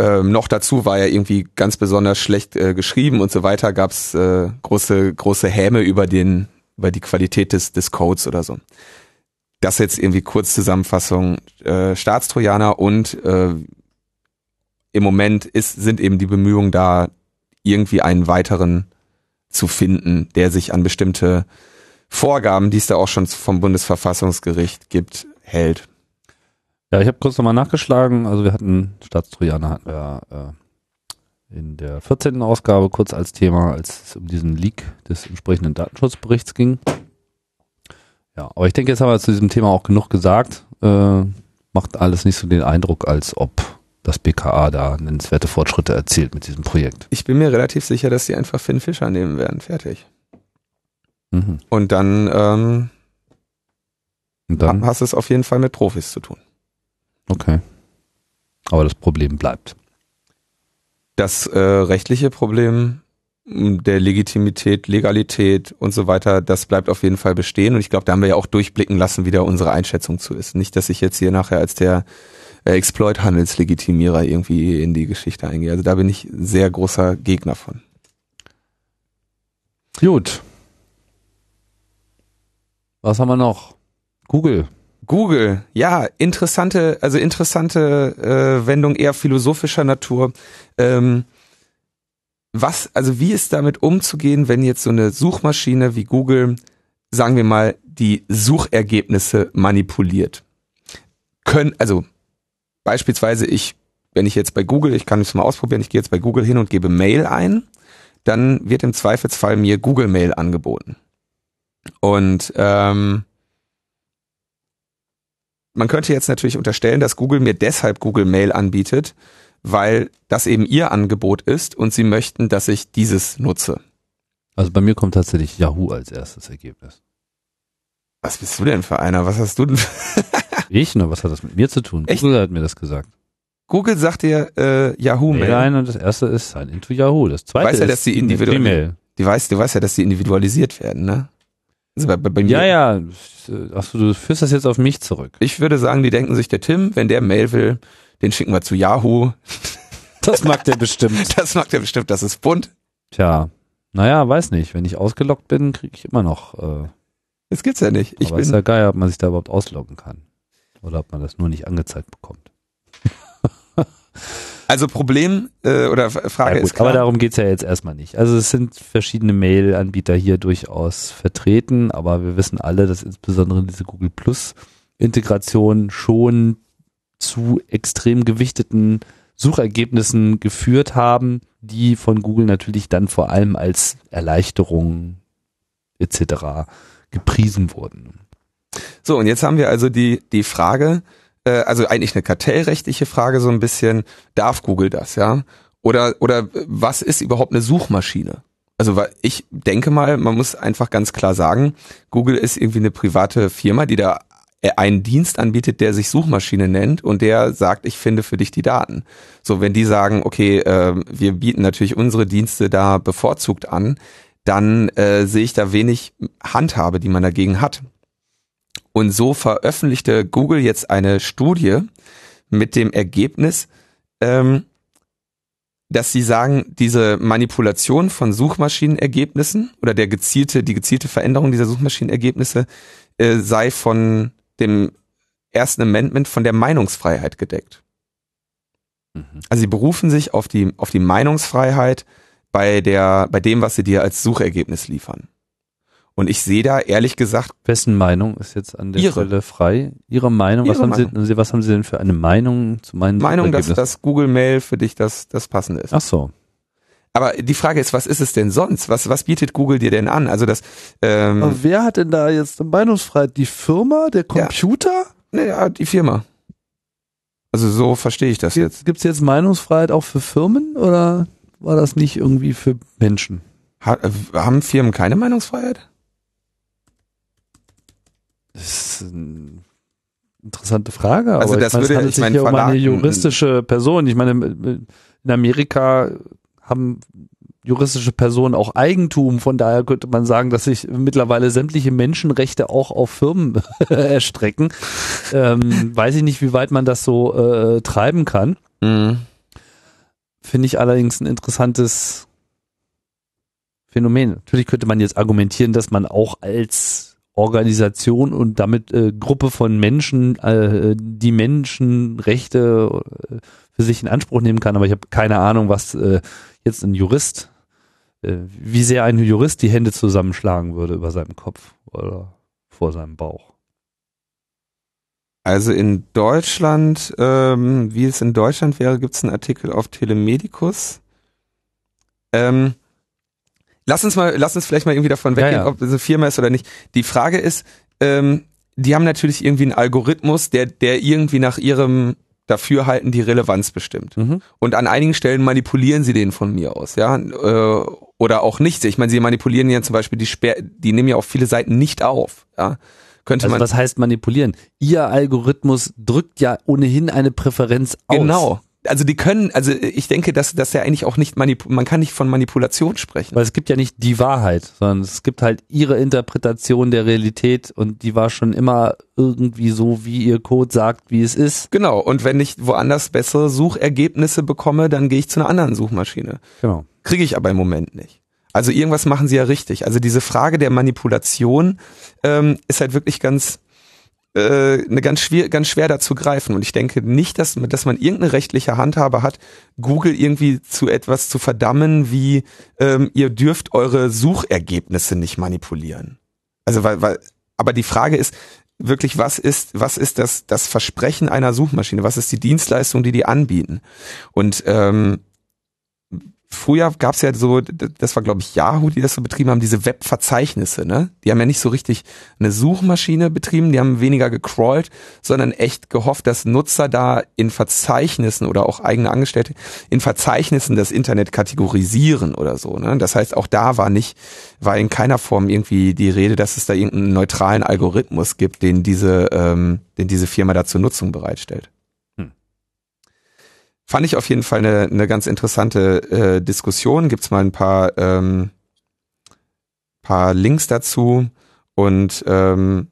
Ähm, noch dazu war er irgendwie ganz besonders schlecht äh, geschrieben und so weiter. Gab es äh, große große Häme über den über die Qualität des des Codes oder so. Das jetzt irgendwie Kurzzusammenfassung äh, Staatstrojaner und äh, im Moment ist, sind eben die Bemühungen da, irgendwie einen weiteren zu finden, der sich an bestimmte Vorgaben, die es da auch schon vom Bundesverfassungsgericht gibt, hält. Ja, ich habe kurz nochmal nachgeschlagen. Also wir hatten Staatstrojaner hatten wir äh, in der 14. Ausgabe kurz als Thema, als es um diesen Leak des entsprechenden Datenschutzberichts ging. Ja, aber ich denke, jetzt haben wir zu diesem Thema auch genug gesagt. Äh, macht alles nicht so den Eindruck, als ob das BKA da nennenswerte Fortschritte erzielt mit diesem Projekt. Ich bin mir relativ sicher, dass sie einfach Finn Fischer nehmen werden. Fertig. Mhm. Und dann, ähm, Und dann hast du es auf jeden Fall mit Profis zu tun. Okay. Aber das Problem bleibt. Das äh, rechtliche Problem der Legitimität, Legalität und so weiter, das bleibt auf jeden Fall bestehen. Und ich glaube, da haben wir ja auch durchblicken lassen, wie da unsere Einschätzung zu ist. Nicht, dass ich jetzt hier nachher als der äh, Exploit-Handelslegitimierer irgendwie in die Geschichte eingehe. Also da bin ich sehr großer Gegner von. Gut. Was haben wir noch? Google. Google, ja, interessante, also interessante äh, Wendung eher philosophischer Natur. Ähm, was, also wie ist damit umzugehen, wenn jetzt so eine Suchmaschine wie Google, sagen wir mal, die Suchergebnisse manipuliert? Können, also beispielsweise ich, wenn ich jetzt bei Google, ich kann es mal ausprobieren, ich gehe jetzt bei Google hin und gebe Mail ein, dann wird im Zweifelsfall mir Google Mail angeboten. Und ähm, man könnte jetzt natürlich unterstellen, dass Google mir deshalb Google Mail anbietet, weil das eben ihr Angebot ist und sie möchten, dass ich dieses nutze. Also bei mir kommt tatsächlich Yahoo als erstes Ergebnis. Was bist du denn für einer? Was hast du denn? Ich? Na, was hat das mit mir zu tun? Echt? Google hat mir das gesagt. Google sagt dir äh, Yahoo Mail. Nein, und das erste ist Sign into Yahoo. Das zweite weiß ja, dass die individuell, die weiß, du weißt ja, dass die individualisiert werden, ne? Also bei, bei mir. Ja, ja. Achso, du führst das jetzt auf mich zurück. Ich würde sagen, die denken sich, der Tim, wenn der Mail will, den schicken wir zu Yahoo. Das mag der bestimmt. Das mag der bestimmt, das ist bunt. Tja, naja, weiß nicht. Wenn ich ausgeloggt bin, kriege ich immer noch. Äh, das gibt's ja nicht. Ich aber bin, ist ja geil, ob man sich da überhaupt ausloggen kann. Oder ob man das nur nicht angezeigt bekommt. Also Problem äh, oder Frage ja, gut, ist klar. Aber darum geht's ja jetzt erstmal nicht. Also es sind verschiedene Mail-Anbieter hier durchaus vertreten, aber wir wissen alle, dass insbesondere diese Google Plus Integration schon zu extrem gewichteten Suchergebnissen geführt haben, die von Google natürlich dann vor allem als Erleichterung etc. gepriesen wurden. So, und jetzt haben wir also die, die Frage, äh, also eigentlich eine kartellrechtliche Frage so ein bisschen, darf Google das, ja? Oder, oder was ist überhaupt eine Suchmaschine? Also ich denke mal, man muss einfach ganz klar sagen, Google ist irgendwie eine private Firma, die da einen Dienst anbietet, der sich Suchmaschine nennt und der sagt, ich finde für dich die Daten. So, wenn die sagen, okay, äh, wir bieten natürlich unsere Dienste da bevorzugt an, dann äh, sehe ich da wenig Handhabe, die man dagegen hat. Und so veröffentlichte Google jetzt eine Studie mit dem Ergebnis, ähm, dass sie sagen, diese Manipulation von Suchmaschinenergebnissen oder der gezielte, die gezielte Veränderung dieser Suchmaschinenergebnisse äh, sei von dem ersten Amendment von der Meinungsfreiheit gedeckt. Mhm. Also sie berufen sich auf die, auf die Meinungsfreiheit bei der, bei dem, was sie dir als Suchergebnis liefern. Und ich sehe da ehrlich gesagt. Wessen Meinung ist jetzt an der Ihre. Stelle frei? Ihre Meinung? Ihre was, haben Meinung. Sie, was haben Sie denn für eine Meinung zu meinen Meinung, dass das Google Mail für dich das, das Passende ist. Ach so. Aber die Frage ist, was ist es denn sonst? Was, was bietet Google dir denn an? Also das, ähm, Aber wer hat denn da jetzt eine Meinungsfreiheit? Die Firma, der Computer? naja, die Firma. Also so verstehe ich das jetzt. Gibt es jetzt Meinungsfreiheit auch für Firmen oder war das nicht irgendwie für Menschen? Ha, haben Firmen keine Meinungsfreiheit? Das ist eine interessante Frage. Also das ich meine, würde- es handelt ich sich meine, hier um eine juristische Person. Ich meine, in Amerika haben juristische Personen auch Eigentum. Von daher könnte man sagen, dass sich mittlerweile sämtliche Menschenrechte auch auf Firmen erstrecken. Ähm, weiß ich nicht, wie weit man das so äh, treiben kann. Mhm. Finde ich allerdings ein interessantes Phänomen. Natürlich könnte man jetzt argumentieren, dass man auch als Organisation und damit äh, Gruppe von Menschen äh, die Menschenrechte äh, für sich in Anspruch nehmen kann, aber ich habe keine Ahnung, was äh, jetzt ein Jurist, äh, wie sehr ein Jurist die Hände zusammenschlagen würde über seinem Kopf oder vor seinem Bauch. Also in Deutschland, ähm, wie es in Deutschland wäre, gibt es einen Artikel auf Telemedicus. Ähm, lass uns mal, lass uns vielleicht mal irgendwie davon Ja, weggehen, ja. ob es eine Firma ist oder nicht. Die Frage ist, ähm, die haben natürlich irgendwie einen Algorithmus, der, der irgendwie nach ihrem Dafürhalten die Relevanz bestimmt. Mhm. Und an einigen Stellen manipulieren sie den von mir aus, ja, äh, oder auch nicht. Ich meine, sie manipulieren ja zum Beispiel die Sperr, die nehmen ja auch viele Seiten nicht auf, ja. Könnte Also man was heißt manipulieren? Ihr Algorithmus drückt ja ohnehin eine Präferenz aus. Genau. Also die können, also ich denke, dass, dass er eigentlich auch nicht man kann nicht von Manipulation sprechen. Weil es gibt ja nicht die Wahrheit, sondern es gibt halt ihre Interpretation der Realität und die war schon immer irgendwie so, wie ihr Code sagt, wie es ist. Genau. Und wenn ich woanders bessere Suchergebnisse bekomme, dann gehe ich zu einer anderen Suchmaschine. Genau. Kriege ich aber im Moment nicht. Also irgendwas machen sie ja richtig. Also diese Frage der Manipulation ähm, ist halt wirklich ganz äh, eine ganz schwer, ganz schwer da zu greifen. Und ich denke nicht, dass, dass man irgendeine rechtliche Handhabe hat, Google irgendwie zu etwas zu verdammen, wie ähm, ihr dürft eure Suchergebnisse nicht manipulieren. Also weil, weil, aber die Frage ist wirklich, was ist, was ist das, das Versprechen einer Suchmaschine? Was ist die Dienstleistung, die die anbieten? Und ähm, früher gab es ja so, das war glaube ich Yahoo, die das so betrieben haben, diese Webverzeichnisse, ne? Die haben ja nicht so richtig eine Suchmaschine betrieben, die haben weniger gecrawlt, sondern echt gehofft, dass Nutzer da in Verzeichnissen oder auch eigene Angestellte in Verzeichnissen das Internet kategorisieren oder so, ne? Das heißt, auch da war nicht, war in keiner Form irgendwie die Rede, dass es da irgendeinen neutralen Algorithmus gibt, den diese, ähm, den diese Firma da zur Nutzung bereitstellt fand ich auf jeden Fall eine, eine ganz interessante äh, Diskussion. Gibt's mal ein paar, ähm, paar Links dazu und ähm,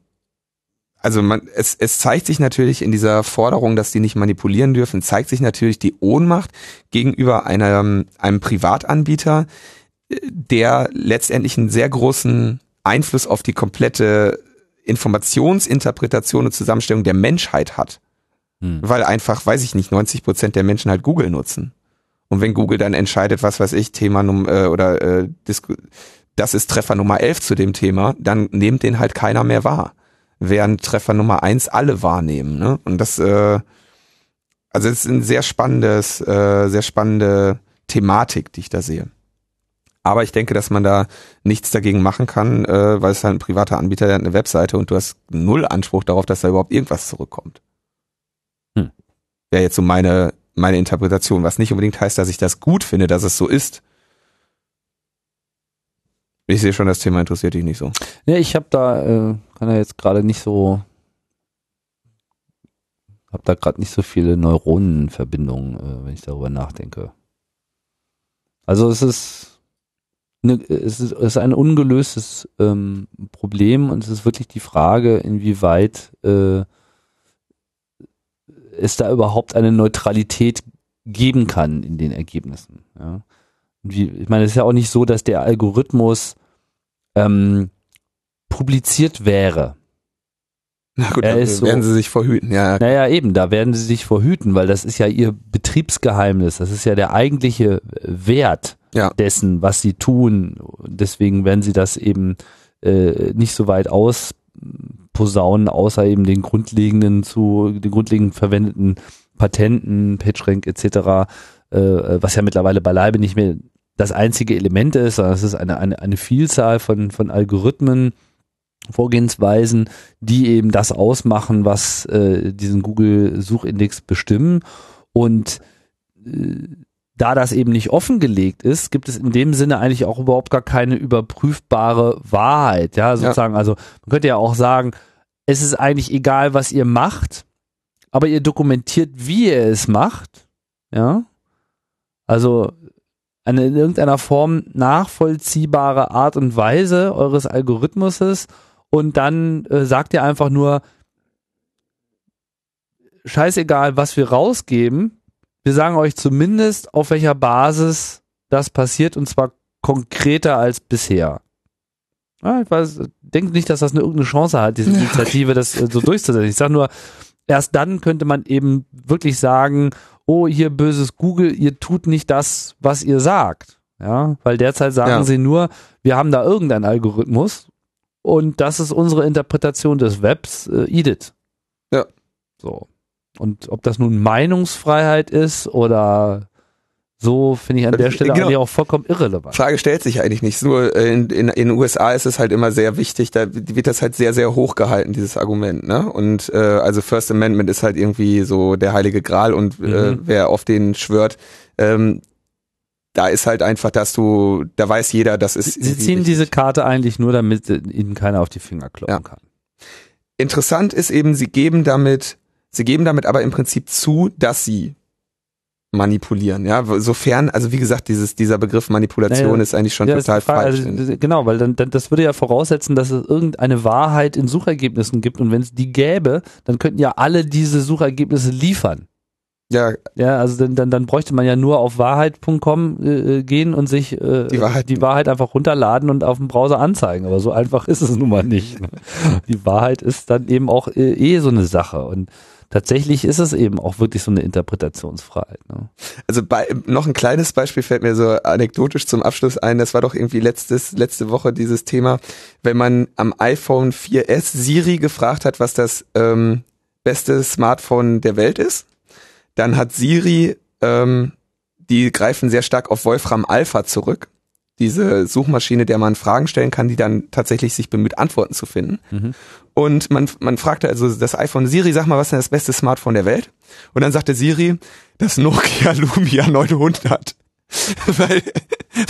also man, es, es zeigt sich natürlich in dieser Forderung, dass die nicht manipulieren dürfen, zeigt sich natürlich die Ohnmacht gegenüber einem, einem Privatanbieter, der letztendlich einen sehr großen Einfluss auf die komplette Informationsinterpretation und Zusammenstellung der Menschheit hat. Hm. Weil einfach, weiß ich nicht, 90 Prozent der Menschen halt Google nutzen. Und wenn Google dann entscheidet, was weiß ich, Thema äh, oder äh, Disku das ist Treffer Nummer 11 zu dem Thema, dann nimmt den halt keiner mehr wahr. Während Treffer Nummer 1 alle wahrnehmen. Ne? Und das, äh, also es ist ein sehr spannendes, äh, sehr spannende Thematik, die ich da sehe. Aber ich denke, dass man da nichts dagegen machen kann, äh, weil es halt ein privater Anbieter, der hat eine Webseite und du hast null Anspruch darauf, dass da überhaupt irgendwas zurückkommt. Wäre jetzt so meine, meine Interpretation, was nicht unbedingt heißt, dass ich das gut finde, dass es so ist. Ich sehe schon, das Thema interessiert dich nicht so. Ja, ich habe da, äh, kann ja jetzt gerade nicht so, habe da gerade nicht so viele Neuronenverbindungen, äh, wenn ich darüber nachdenke. Also es ist, eine, es ist, es ist ein ungelöstes ähm, Problem und es ist wirklich die Frage, inwieweit äh, es da überhaupt eine Neutralität geben kann in den Ergebnissen. Ja. Wie, ich meine, es ist ja auch nicht so, dass der Algorithmus ähm, publiziert wäre. Na gut, ist werden so- sie sich vorhüten. Ja, Naja, eben, da werden sie sich vorhüten, weil das ist ja ihr Betriebsgeheimnis. Das ist ja der eigentliche Wert Ja. dessen, was sie tun. Deswegen werden sie das eben äh, nicht so weit ausposaunen, außer eben den grundlegenden zu, den grundlegend verwendeten Patenten, PageRank etc., äh, was ja mittlerweile beileibe nicht mehr das einzige Element ist, sondern es ist eine, eine, eine Vielzahl von, von Algorithmen, Vorgehensweisen, die eben das ausmachen, was äh, diesen Google-Suchindex bestimmen. Und äh, da das eben nicht offengelegt ist, gibt es in dem Sinne eigentlich auch überhaupt gar keine überprüfbare Wahrheit. Ja, sozusagen. Also man könnte ja auch sagen, es ist eigentlich egal, was ihr macht, aber ihr dokumentiert, wie ihr es macht. Ja. Also eine in irgendeiner Form nachvollziehbare Art und Weise eures Algorithmuses und dann äh, sagt ihr einfach nur, scheißegal, was wir rausgeben, wir sagen euch zumindest, auf welcher Basis das passiert und zwar konkreter als bisher. Ja, ich weiß, denke nicht, dass das eine irgendeine Chance hat, diese. Initiative, das äh, so durchzusetzen. Ich sage nur, erst dann könnte man eben wirklich sagen, oh, hier böses Google, ihr tut nicht das, was ihr sagt. Ja, weil derzeit sagen Ja. sie nur, wir haben da irgendeinen Algorithmus und das ist unsere Interpretation des Webs, äh, edit. Ja. So. Und ob das nun Meinungsfreiheit ist oder so, finde ich an der Stelle Genau. eigentlich auch vollkommen irrelevant. Frage stellt sich eigentlich nicht. Nur äh, in, in, in den USA ist es halt immer sehr wichtig, da wird das halt sehr, sehr hoch gehalten, dieses Argument. Ne? Und äh, also First Amendment ist halt irgendwie so der heilige Gral und äh, Mhm. wer auf den schwört, ähm, da ist halt einfach, dass du, da weiß jeder, das ist. Sie ziehen diese Karte eigentlich nur, damit äh, ihnen keiner auf die Finger kloppen Ja. kann. Interessant ist eben, sie geben damit, sie geben damit aber im Prinzip zu, dass sie manipulieren, ja, sofern, also wie gesagt, dieses, dieser Begriff Manipulation Naja, ist eigentlich schon Ja, total falsch. Also, genau, weil dann, dann das würde ja voraussetzen, dass es irgendeine Wahrheit in Suchergebnissen gibt und wenn es die gäbe, dann könnten ja alle diese Suchergebnisse liefern. ja, Ja, also dann, dann, dann bräuchte man ja nur auf wahrheit.com äh, gehen und sich äh, Die Wahrheit- die Wahrheit einfach runterladen und auf dem Browser anzeigen. Aber so einfach ist es nun mal nicht. Ne? Die Wahrheit ist dann eben auch äh, eh so eine Sache. Und tatsächlich ist es eben auch wirklich so eine Interpretationsfreiheit. Ne? Also bei, noch ein kleines Beispiel fällt mir so anekdotisch zum Abschluss ein. Das war doch irgendwie letztes, letzte Woche dieses Thema, wenn man am iPhone 4S Siri gefragt hat, was das ähm, beste Smartphone der Welt ist, dann hat Siri, ähm, die greifen sehr stark auf Wolfram Alpha zurück. Diese Suchmaschine, der man Fragen stellen kann, die dann tatsächlich sich bemüht, Antworten zu finden. Mhm. Und man, man fragte also das iPhone, Siri, sag mal, was ist denn das beste Smartphone der Welt? Und dann sagte Siri, das Nokia Lumia 900. weil,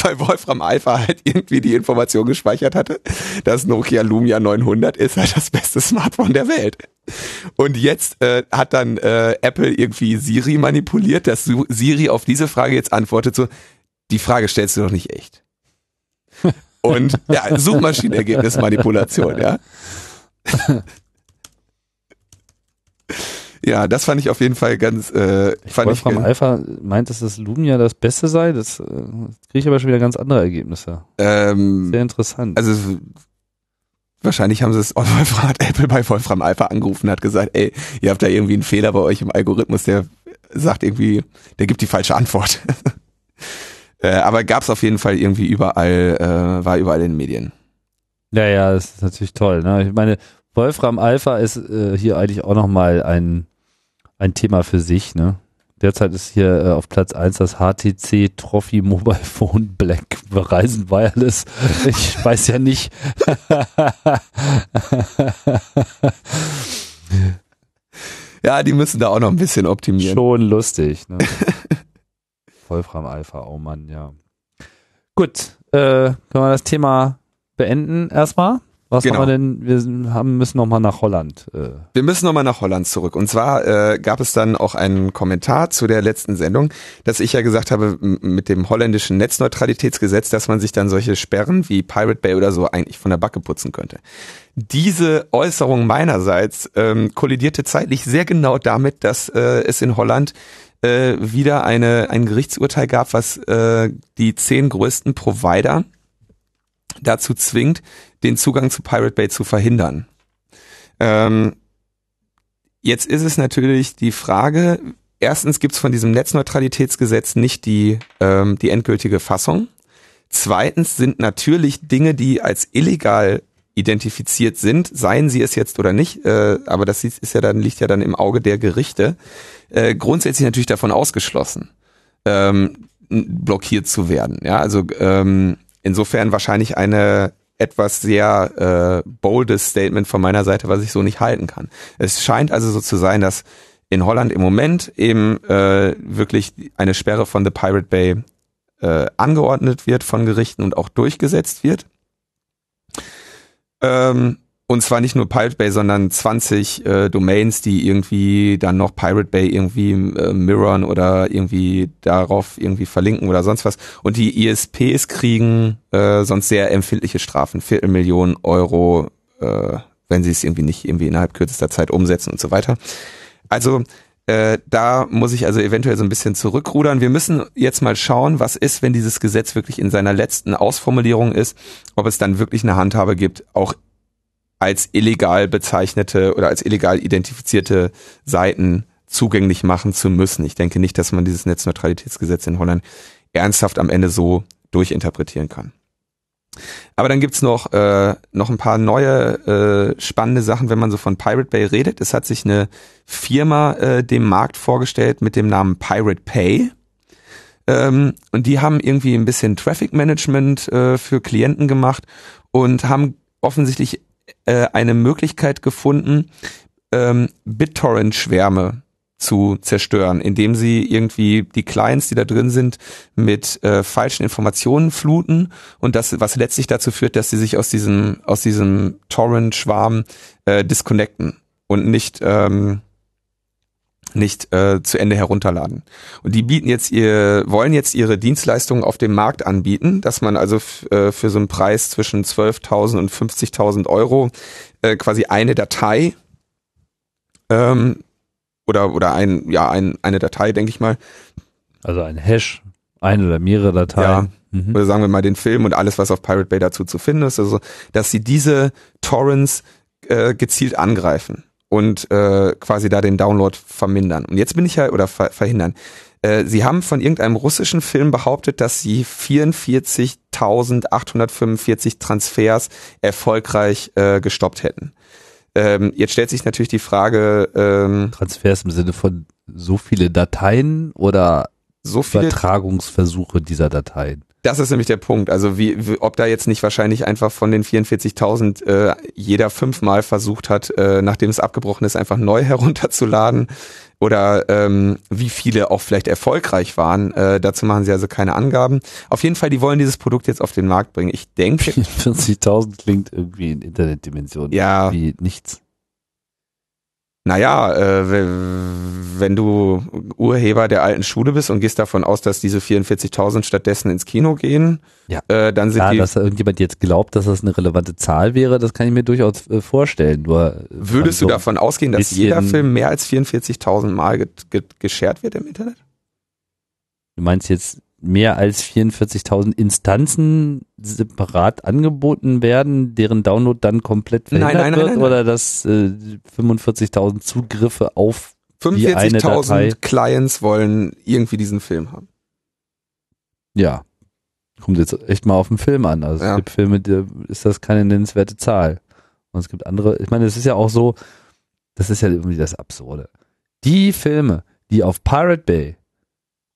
weil Wolfram Alpha halt irgendwie die Information gespeichert hatte, das Nokia Lumia 900 ist halt das beste Smartphone der Welt. Und jetzt äh, hat dann äh, Apple irgendwie Siri manipuliert, dass Siri auf diese Frage jetzt antwortet so, die Frage stellst du doch nicht echt. Und ja, Suchmaschinenergebnismanipulation, ja. Ja, das fand ich auf jeden Fall ganz, äh, fand ich, Wolfram Alpha meint, dass das Lumia das Beste sei. Das äh, kriege ich aber schon wieder ganz andere Ergebnisse. ähm, Sehr interessant. also wahrscheinlich haben sie es, Wolfram hat Apple bei Wolfram Alpha angerufen und hat gesagt, ey, ihr habt da irgendwie einen Fehler bei euch im Algorithmus, der sagt irgendwie, der gibt die falsche Antwort. äh, aber gab es auf jeden Fall irgendwie überall, äh, war überall in den Medien. Ja, ja, das ist natürlich toll. Ne? Ich meine, Wolfram Alpha ist äh, hier eigentlich auch nochmal ein, ein Thema für sich. Ne? Derzeit ist hier äh, auf Platz 1 das HTC Trophy Mobile Phone Black Verizon Wireless. Ich weiß ja nicht. Ja, die müssen da auch noch ein bisschen optimieren. Schon lustig. Ne? Wolfram Alpha, oh Mann, ja. Gut, äh, können wir das Thema beenden erstmal? Was Genau. haben wir denn? Wir haben, müssen nochmal nach Holland. Äh, Wir müssen nochmal nach Holland zurück. Und zwar äh, gab es dann auch einen Kommentar zu der letzten Sendung, dass ich ja gesagt habe, mit dem holländischen Netzneutralitätsgesetz, dass man sich dann solche Sperren wie Pirate Bay oder so eigentlich von der Backe putzen könnte. Diese Äußerung meinerseits ähm, kollidierte zeitlich sehr genau damit, dass äh, es in Holland äh, wieder eine, ein Gerichtsurteil gab, was äh, die zehn größten Provider dazu zwingt, den Zugang zu Pirate Bay zu verhindern. Ähm, jetzt ist es natürlich die Frage, erstens gibt es von diesem Netzneutralitätsgesetz nicht die, ähm, die endgültige Fassung. Zweitens sind natürlich Dinge, die als illegal identifiziert sind, seien sie es jetzt oder nicht, äh, aber das ist ja dann, liegt ja dann im Auge der Gerichte, äh, grundsätzlich natürlich davon ausgeschlossen, ähm, blockiert zu werden. Ja, also ähm, insofern wahrscheinlich eine etwas sehr äh, boldes Statement von meiner Seite, was ich so nicht halten kann. Es scheint also so zu sein, dass in Holland im Moment eben äh, wirklich eine Sperre von The Pirate Bay äh, angeordnet wird von Gerichten und auch durchgesetzt wird. Ähm, und zwar nicht nur Pirate Bay, sondern 20 äh, Domains, die irgendwie dann noch Pirate Bay irgendwie äh, mirrorn oder irgendwie darauf irgendwie verlinken oder sonst was. Und die ISPs kriegen äh, sonst sehr empfindliche Strafen, Viertelmillionen Euro, äh, wenn sie es irgendwie nicht irgendwie innerhalb kürzester Zeit umsetzen und so weiter. Also äh, da muss ich also eventuell so ein bisschen zurückrudern. Wir müssen jetzt mal schauen, was ist, wenn dieses Gesetz wirklich in seiner letzten Ausformulierung ist, ob es dann wirklich eine Handhabe gibt, auch als illegal bezeichnete oder als illegal identifizierte Seiten zugänglich machen zu müssen. Ich denke nicht, dass man dieses Netzneutralitätsgesetz in Holland ernsthaft am Ende so durchinterpretieren kann. Aber dann gibt's noch, äh, noch ein paar neue äh, spannende Sachen, wenn man so von Pirate Bay redet. Es hat sich eine Firma äh, dem Markt vorgestellt mit dem Namen Pirate Pay. Ähm, und die haben irgendwie ein bisschen Traffic Management äh, für Klienten gemacht und haben offensichtlich äh, eine Möglichkeit gefunden, ähm, BitTorrent-Schwärme zu zerstören, indem sie irgendwie die Clients, die da drin sind, mit äh, falschen Informationen fluten und das, was letztlich dazu führt, dass sie sich aus diesem aus diesem Torrent-Schwarm äh, disconnecten und nicht ähm, nicht äh, zu Ende herunterladen. Und die bieten jetzt ihr, wollen jetzt ihre Dienstleistungen auf dem Markt anbieten, dass man also äh, für so einen Preis zwischen 12.000 und 50.000 Euro äh, quasi eine Datei ähm, oder oder ein ja ein, eine Datei, denke ich mal. Also ein Hash, eine oder mehrere Dateien. Ja, mhm. Oder sagen wir mal den Film und alles, was auf Pirate Bay dazu zu finden ist. Also, dass sie diese Torrents äh, gezielt angreifen und äh, quasi da den Download vermindern. Und jetzt bin ich ja, oder ver verhindern. Äh, sie haben von irgendeinem russischen Film behauptet, dass sie 44.845 Transfers erfolgreich äh, gestoppt hätten. Ähm, jetzt stellt sich natürlich die Frage. Ähm, Transfers im Sinne von so viele Dateien oder so viele Übertragungsversuche dieser Dateien? Das ist nämlich der Punkt. Also wie, wie ob da jetzt nicht wahrscheinlich einfach von den 44.000 äh, jeder fünfmal versucht hat, äh, nachdem es abgebrochen ist, einfach neu herunterzuladen oder ähm, wie viele auch vielleicht erfolgreich waren. Äh, dazu machen sie also keine Angaben. Auf jeden Fall, die wollen dieses Produkt jetzt auf den Markt bringen. Ich denke. 40.000 klingt irgendwie in Internetdimensionen ja. wie nichts. Naja, äh, wenn du Urheber der alten Schule bist und gehst davon aus, dass diese 44.000 stattdessen ins Kino gehen, ja. äh, dann sind ja, die. dass da irgendjemand jetzt glaubt, dass das eine relevante Zahl wäre, das kann ich mir durchaus äh, vorstellen. Nur äh, würdest du so davon ausgehen, dass jeder Film mehr als 44.000 Mal ge ge geshared wird im Internet? Du meinst jetzt mehr als 44.000 Instanzen separat angeboten werden, deren Download dann komplett verhindert nein, nein, wird nein, nein, oder dass äh, 45.000 Zugriffe auf die eine Datei 45.000 Clients wollen irgendwie diesen Film haben. Ja. Kommt jetzt echt mal auf den Film an. Also Ja. es gibt Filme, da ist das keine nennenswerte Zahl. Und es gibt andere, ich meine, es ist ja auch so, das ist ja irgendwie das Absurde. Die Filme, die auf Pirate Bay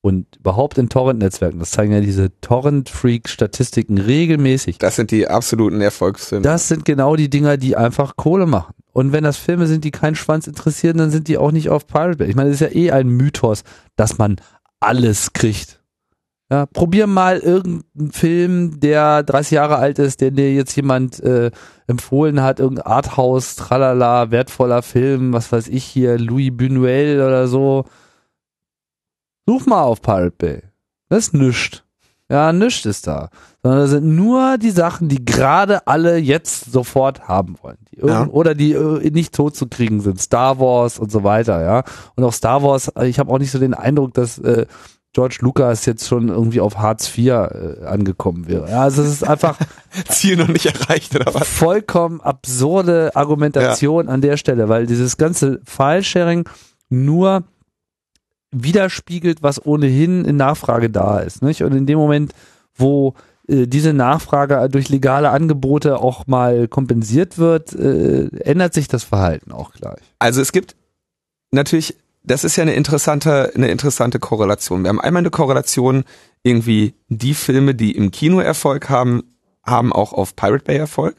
und überhaupt in Torrent-Netzwerken, das zeigen ja diese Torrent-Freak-Statistiken regelmäßig, Das sind die absoluten Erfolgsfilme. das sind genau die Dinger, die einfach Kohle machen. Und wenn das Filme sind, die keinen Schwanz interessieren, dann sind die auch nicht auf Pirate Bay. Ich meine, es ist ja eh ein Mythos, dass man alles kriegt. Ja, probier mal irgendeinen Film, der 30 Jahre alt ist, den dir jetzt jemand äh, empfohlen hat, irgendein Arthouse, tralala, wertvoller Film, was weiß ich hier, Louis Buñuel oder so. Such mal auf Pirate Bay. Das ist nischt. Ja, nichts ist da. Sondern das sind nur die Sachen, die gerade alle jetzt sofort haben wollen. Die Ja. Oder die äh, nicht tot zu kriegen sind. Star Wars und so weiter, ja. Und auch Star Wars, äh, ich habe auch nicht so den Eindruck, dass äh, George Lucas jetzt schon irgendwie auf Hartz IV äh, angekommen wäre. Ja, also es ist einfach Ziel noch nicht erreicht, oder was? vollkommen absurde Argumentation an der Stelle, weil dieses ganze File-Sharing nur widerspiegelt, was ohnehin in Nachfrage da ist. Nicht? Und in dem Moment, wo äh, diese Nachfrage durch legale Angebote auch mal kompensiert wird, äh, ändert sich das Verhalten auch gleich. Also es gibt natürlich, das ist ja eine interessante, eine interessante Korrelation. Wir haben einmal eine Korrelation, irgendwie die Filme, die im Kino Erfolg haben, haben auch auf Pirate Bay Erfolg.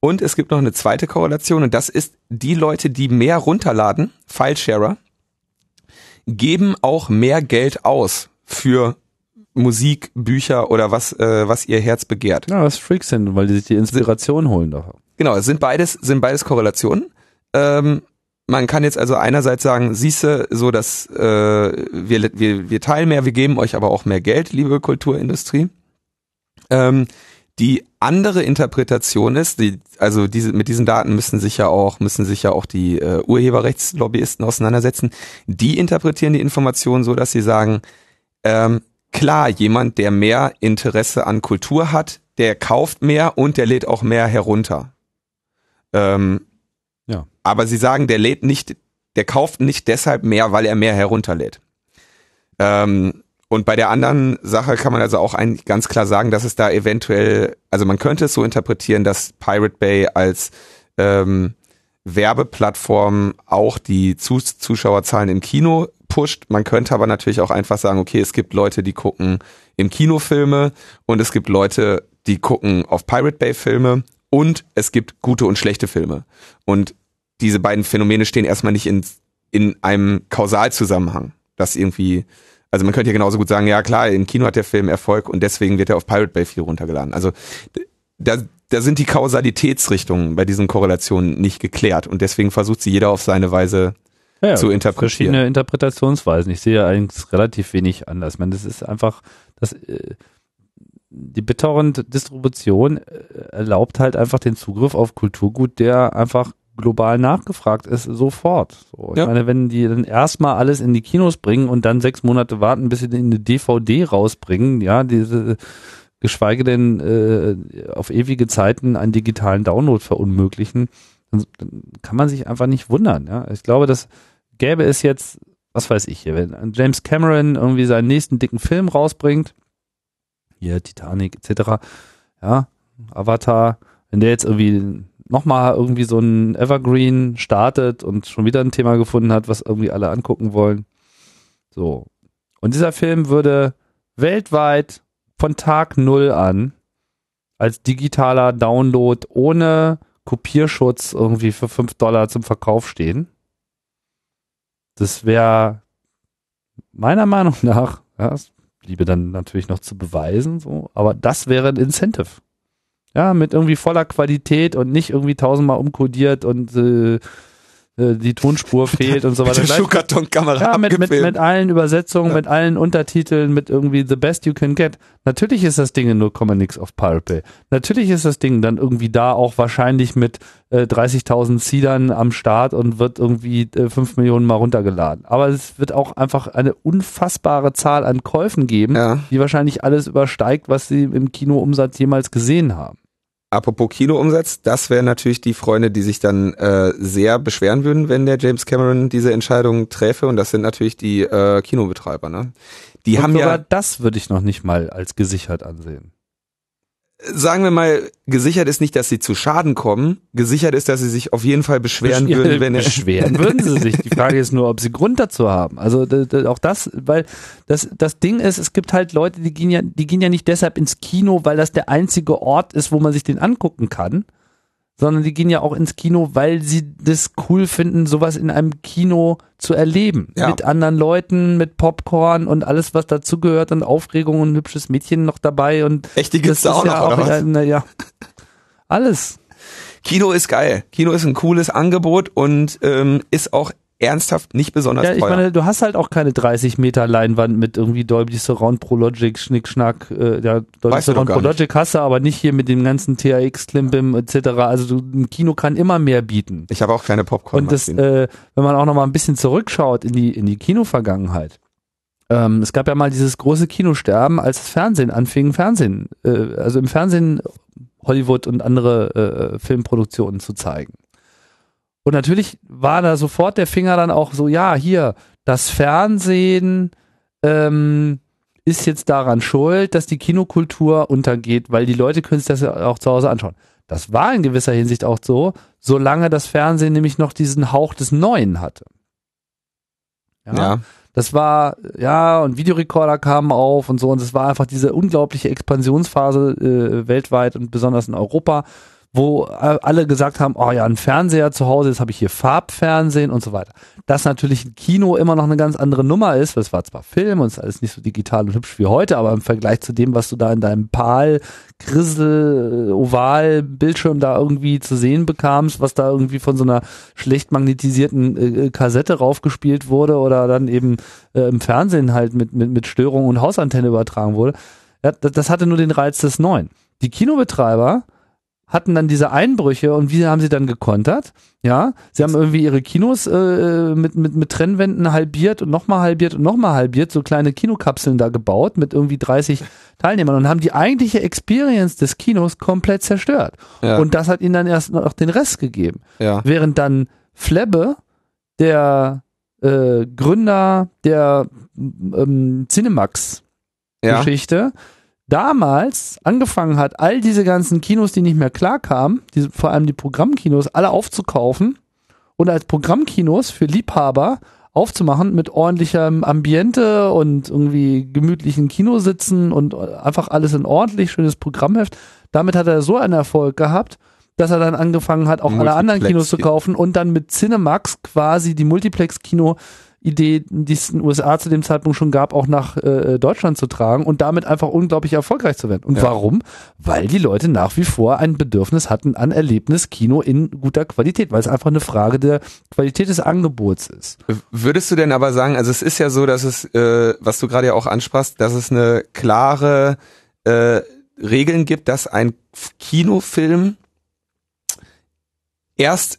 Und es gibt noch eine zweite Korrelation und das ist die Leute, die mehr runterladen, Filesharer, geben auch mehr Geld aus für Musik, Bücher oder was, äh, was ihr Herz begehrt. Ja, was Freaks sind, weil die sich die Inspiration holen davon. Genau, es sind beides, sind beides Korrelationen. Ähm, man kann jetzt also einerseits sagen, siehste, so dass äh, wir, wir, wir teilen mehr, wir geben euch aber auch mehr Geld, liebe Kulturindustrie. Ähm, die andere Interpretation ist, die, also diese, mit diesen Daten müssen sich ja auch, müssen sich ja auch die äh, Urheberrechtslobbyisten auseinandersetzen. Die interpretieren die Informationen so, dass sie sagen, ähm, klar, jemand, der mehr Interesse an Kultur hat, der kauft mehr und der lädt auch mehr herunter. Ähm, Ja. Aber sie sagen, der lädt nicht, der kauft nicht deshalb mehr, weil er mehr herunterlädt. Ähm, und bei der anderen Sache kann man also auch eigentlich ganz klar sagen, dass es da eventuell, also man könnte es so interpretieren, dass Pirate Bay als ähm, Werbeplattform auch die Zus Zuschauerzahlen im Kino pusht. Man könnte aber natürlich auch einfach sagen, okay, es gibt Leute, die gucken im Kino Filme und es gibt Leute, die gucken auf Pirate Bay Filme und es gibt gute und schlechte Filme. Und diese beiden Phänomene stehen erstmal nicht in, in einem Kausalzusammenhang. Das irgendwie, also man könnte ja genauso gut sagen, ja klar, im Kino hat der Film Erfolg und deswegen wird er auf Pirate Bay 4 runtergeladen. Also da, da sind die Kausalitätsrichtungen bei diesen Korrelationen nicht geklärt und deswegen versucht sie jeder auf seine Weise Ja, zu interpretieren. verschiedene Interpretationsweisen. Ich sehe eigentlich relativ wenig anders. Ich meine, das ist einfach, das, äh, die BitTorrent-Distribution äh, erlaubt halt einfach den Zugriff auf Kulturgut, der einfach global nachgefragt ist, sofort. So, ich Ja. meine, wenn die dann erstmal alles in die Kinos bringen und dann sechs Monate warten, bis sie in eine DVD rausbringen, ja, diese, geschweige denn äh, auf ewige Zeiten einen digitalen Download verunmöglichen, dann, dann kann man sich einfach nicht wundern. Ja? Ich glaube, das gäbe es jetzt, was weiß ich hier, wenn James Cameron irgendwie seinen nächsten dicken Film rausbringt, hier Titanic etc., ja, Avatar, wenn der jetzt irgendwie nochmal irgendwie so ein Evergreen startet und schon wieder ein Thema gefunden hat, was irgendwie alle angucken wollen. So. Und dieser Film würde weltweit von Tag null an als digitaler Download ohne Kopierschutz irgendwie für 5 Dollar zum Verkauf stehen. Das wäre meiner Meinung nach, ja, das bliebe dann natürlich noch zu beweisen, so, aber das wäre ein Incentive. Ja, mit irgendwie voller Qualität und nicht irgendwie tausendmal umkodiert und äh, äh, die Tonspur fehlt und so Mit weiter. der Gleich- Schuhkartonkamera ja, mit, mit, mit allen Übersetzungen, Ja. mit allen Untertiteln, mit irgendwie The Best You Can Get. Natürlich ist das Ding in 0,nix auf Pirate Bay. Natürlich ist das Ding dann irgendwie da auch wahrscheinlich mit äh, 30.000 Seedern am Start und wird irgendwie äh, 5 Millionen mal runtergeladen. Aber es wird auch einfach eine unfassbare Zahl an Käufen geben, ja. die wahrscheinlich alles übersteigt, was sie im Kinoumsatz jemals gesehen haben. Apropos Kinoumsatz, das wären natürlich die Freunde, die sich dann äh, sehr beschweren würden, wenn der James Cameron diese Entscheidung träfe. Und das sind natürlich die äh, Kinobetreiber. Ne? Die und haben sogar ja, das würde ich noch nicht mal als gesichert ansehen. Sagen wir mal, gesichert ist nicht, dass sie zu Schaden kommen. Gesichert ist, dass sie sich auf jeden Fall beschweren Besch- würden, wenn er Beschweren würden sie sich. Die Frage ist nur, ob sie Grund dazu haben. Also auch das, weil das, das Ding ist, es gibt halt Leute, die gehen ja, die gehen ja nicht deshalb ins Kino, weil das der einzige Ort ist, wo man sich den angucken kann, sondern die gehen ja auch ins Kino, weil sie das cool finden, sowas in einem Kino zu erleben. Ja. Mit anderen Leuten, mit Popcorn und alles, was dazugehört und Aufregung und ein hübsches Mädchen noch dabei und Echt, die gibt's da auch noch, oder was? ja, naja, alles. Kino ist geil. Kino ist ein cooles Angebot und ähm, ist auch ernsthaft nicht besonders ja, ich teuer. meine, du hast halt auch keine 30 Meter Leinwand mit irgendwie Dolby Surround Pro Logic, Schnick, Schnack, äh, ja, Dolby Weißt Surround Pro Logic hast du, aber nicht hier mit dem ganzen THX, Klimbim etc. Also du, ein Kino kann immer mehr bieten. ich habe auch keine Popcorn. Und das, äh, wenn man auch noch mal ein bisschen zurückschaut in die, in die Kinovergangenheit. Ähm, es gab ja mal dieses große Kinosterben, als das Fernsehen anfing, Fernsehen, äh, also im Fernsehen Hollywood und andere äh, Filmproduktionen zu zeigen. Und natürlich war da sofort der Finger dann auch so, ja, hier, das Fernsehen ähm, ist jetzt daran schuld, dass die Kinokultur untergeht, weil die Leute können sich das ja auch zu Hause anschauen. Das war in gewisser Hinsicht auch so, solange das Fernsehen nämlich noch diesen Hauch des Neuen hatte. ja. Das war, ja, und Videorekorder kamen auf und so, und es war einfach diese unglaubliche Expansionsphase äh, weltweit und besonders in Europa, wo äh, alle gesagt haben, oh ja, ein Fernseher zu Hause, jetzt habe ich hier Farbfernsehen und so weiter. Dass natürlich ein Kino immer noch eine ganz andere Nummer ist, weil es war zwar Film und es ist alles nicht so digital und hübsch wie heute, aber im Vergleich zu dem, was du da in deinem Pal, Grissel, Oval, Bildschirm da irgendwie zu sehen bekamst, was da irgendwie von so einer schlecht magnetisierten äh, Kassette raufgespielt wurde oder dann eben äh, im Fernsehen halt mit, mit, mit Störungen und Hausantenne übertragen wurde, ja, das hatte nur den Reiz des Neuen. Die Kinobetreiber hatten dann diese Einbrüche und wie haben sie dann gekontert? Ja, sie haben irgendwie ihre Kinos äh, mit, mit, mit Trennwänden halbiert und nochmal halbiert und nochmal halbiert, so kleine Kinokapseln da gebaut mit irgendwie 30 Teilnehmern und haben die eigentliche Experience des Kinos komplett zerstört. Ja. Und das hat ihnen dann erst noch den Rest gegeben. ja. Während dann Flebbe, der äh, Gründer der ähm, Cinemax ja. Damals angefangen hat, all diese ganzen Kinos, die nicht mehr klarkamen, diese, vor allem die Programmkinos, alle aufzukaufen und als Programmkinos für Liebhaber aufzumachen mit ordentlichem Ambiente und irgendwie gemütlichen Kinositzen und einfach alles in ordentlich, schönes Programmheft. Damit hat er so einen Erfolg gehabt, dass er dann angefangen hat, auch alle anderen Kinos zu kaufen und dann mit Cinemax quasi die Multiplex-Kino Idee, die es in den USA zu dem Zeitpunkt schon gab, auch nach äh, Deutschland zu tragen und damit einfach unglaublich erfolgreich zu werden. Und Ja. warum? Weil die Leute nach wie vor ein Bedürfnis hatten an Erlebniskino in guter Qualität, weil es einfach eine Frage der Qualität des Angebots ist. Würdest du denn aber sagen, also es ist ja so, dass es, äh, was du gerade ja auch ansprachst, dass es eine klare äh, Regeln gibt, dass ein Kinofilm erst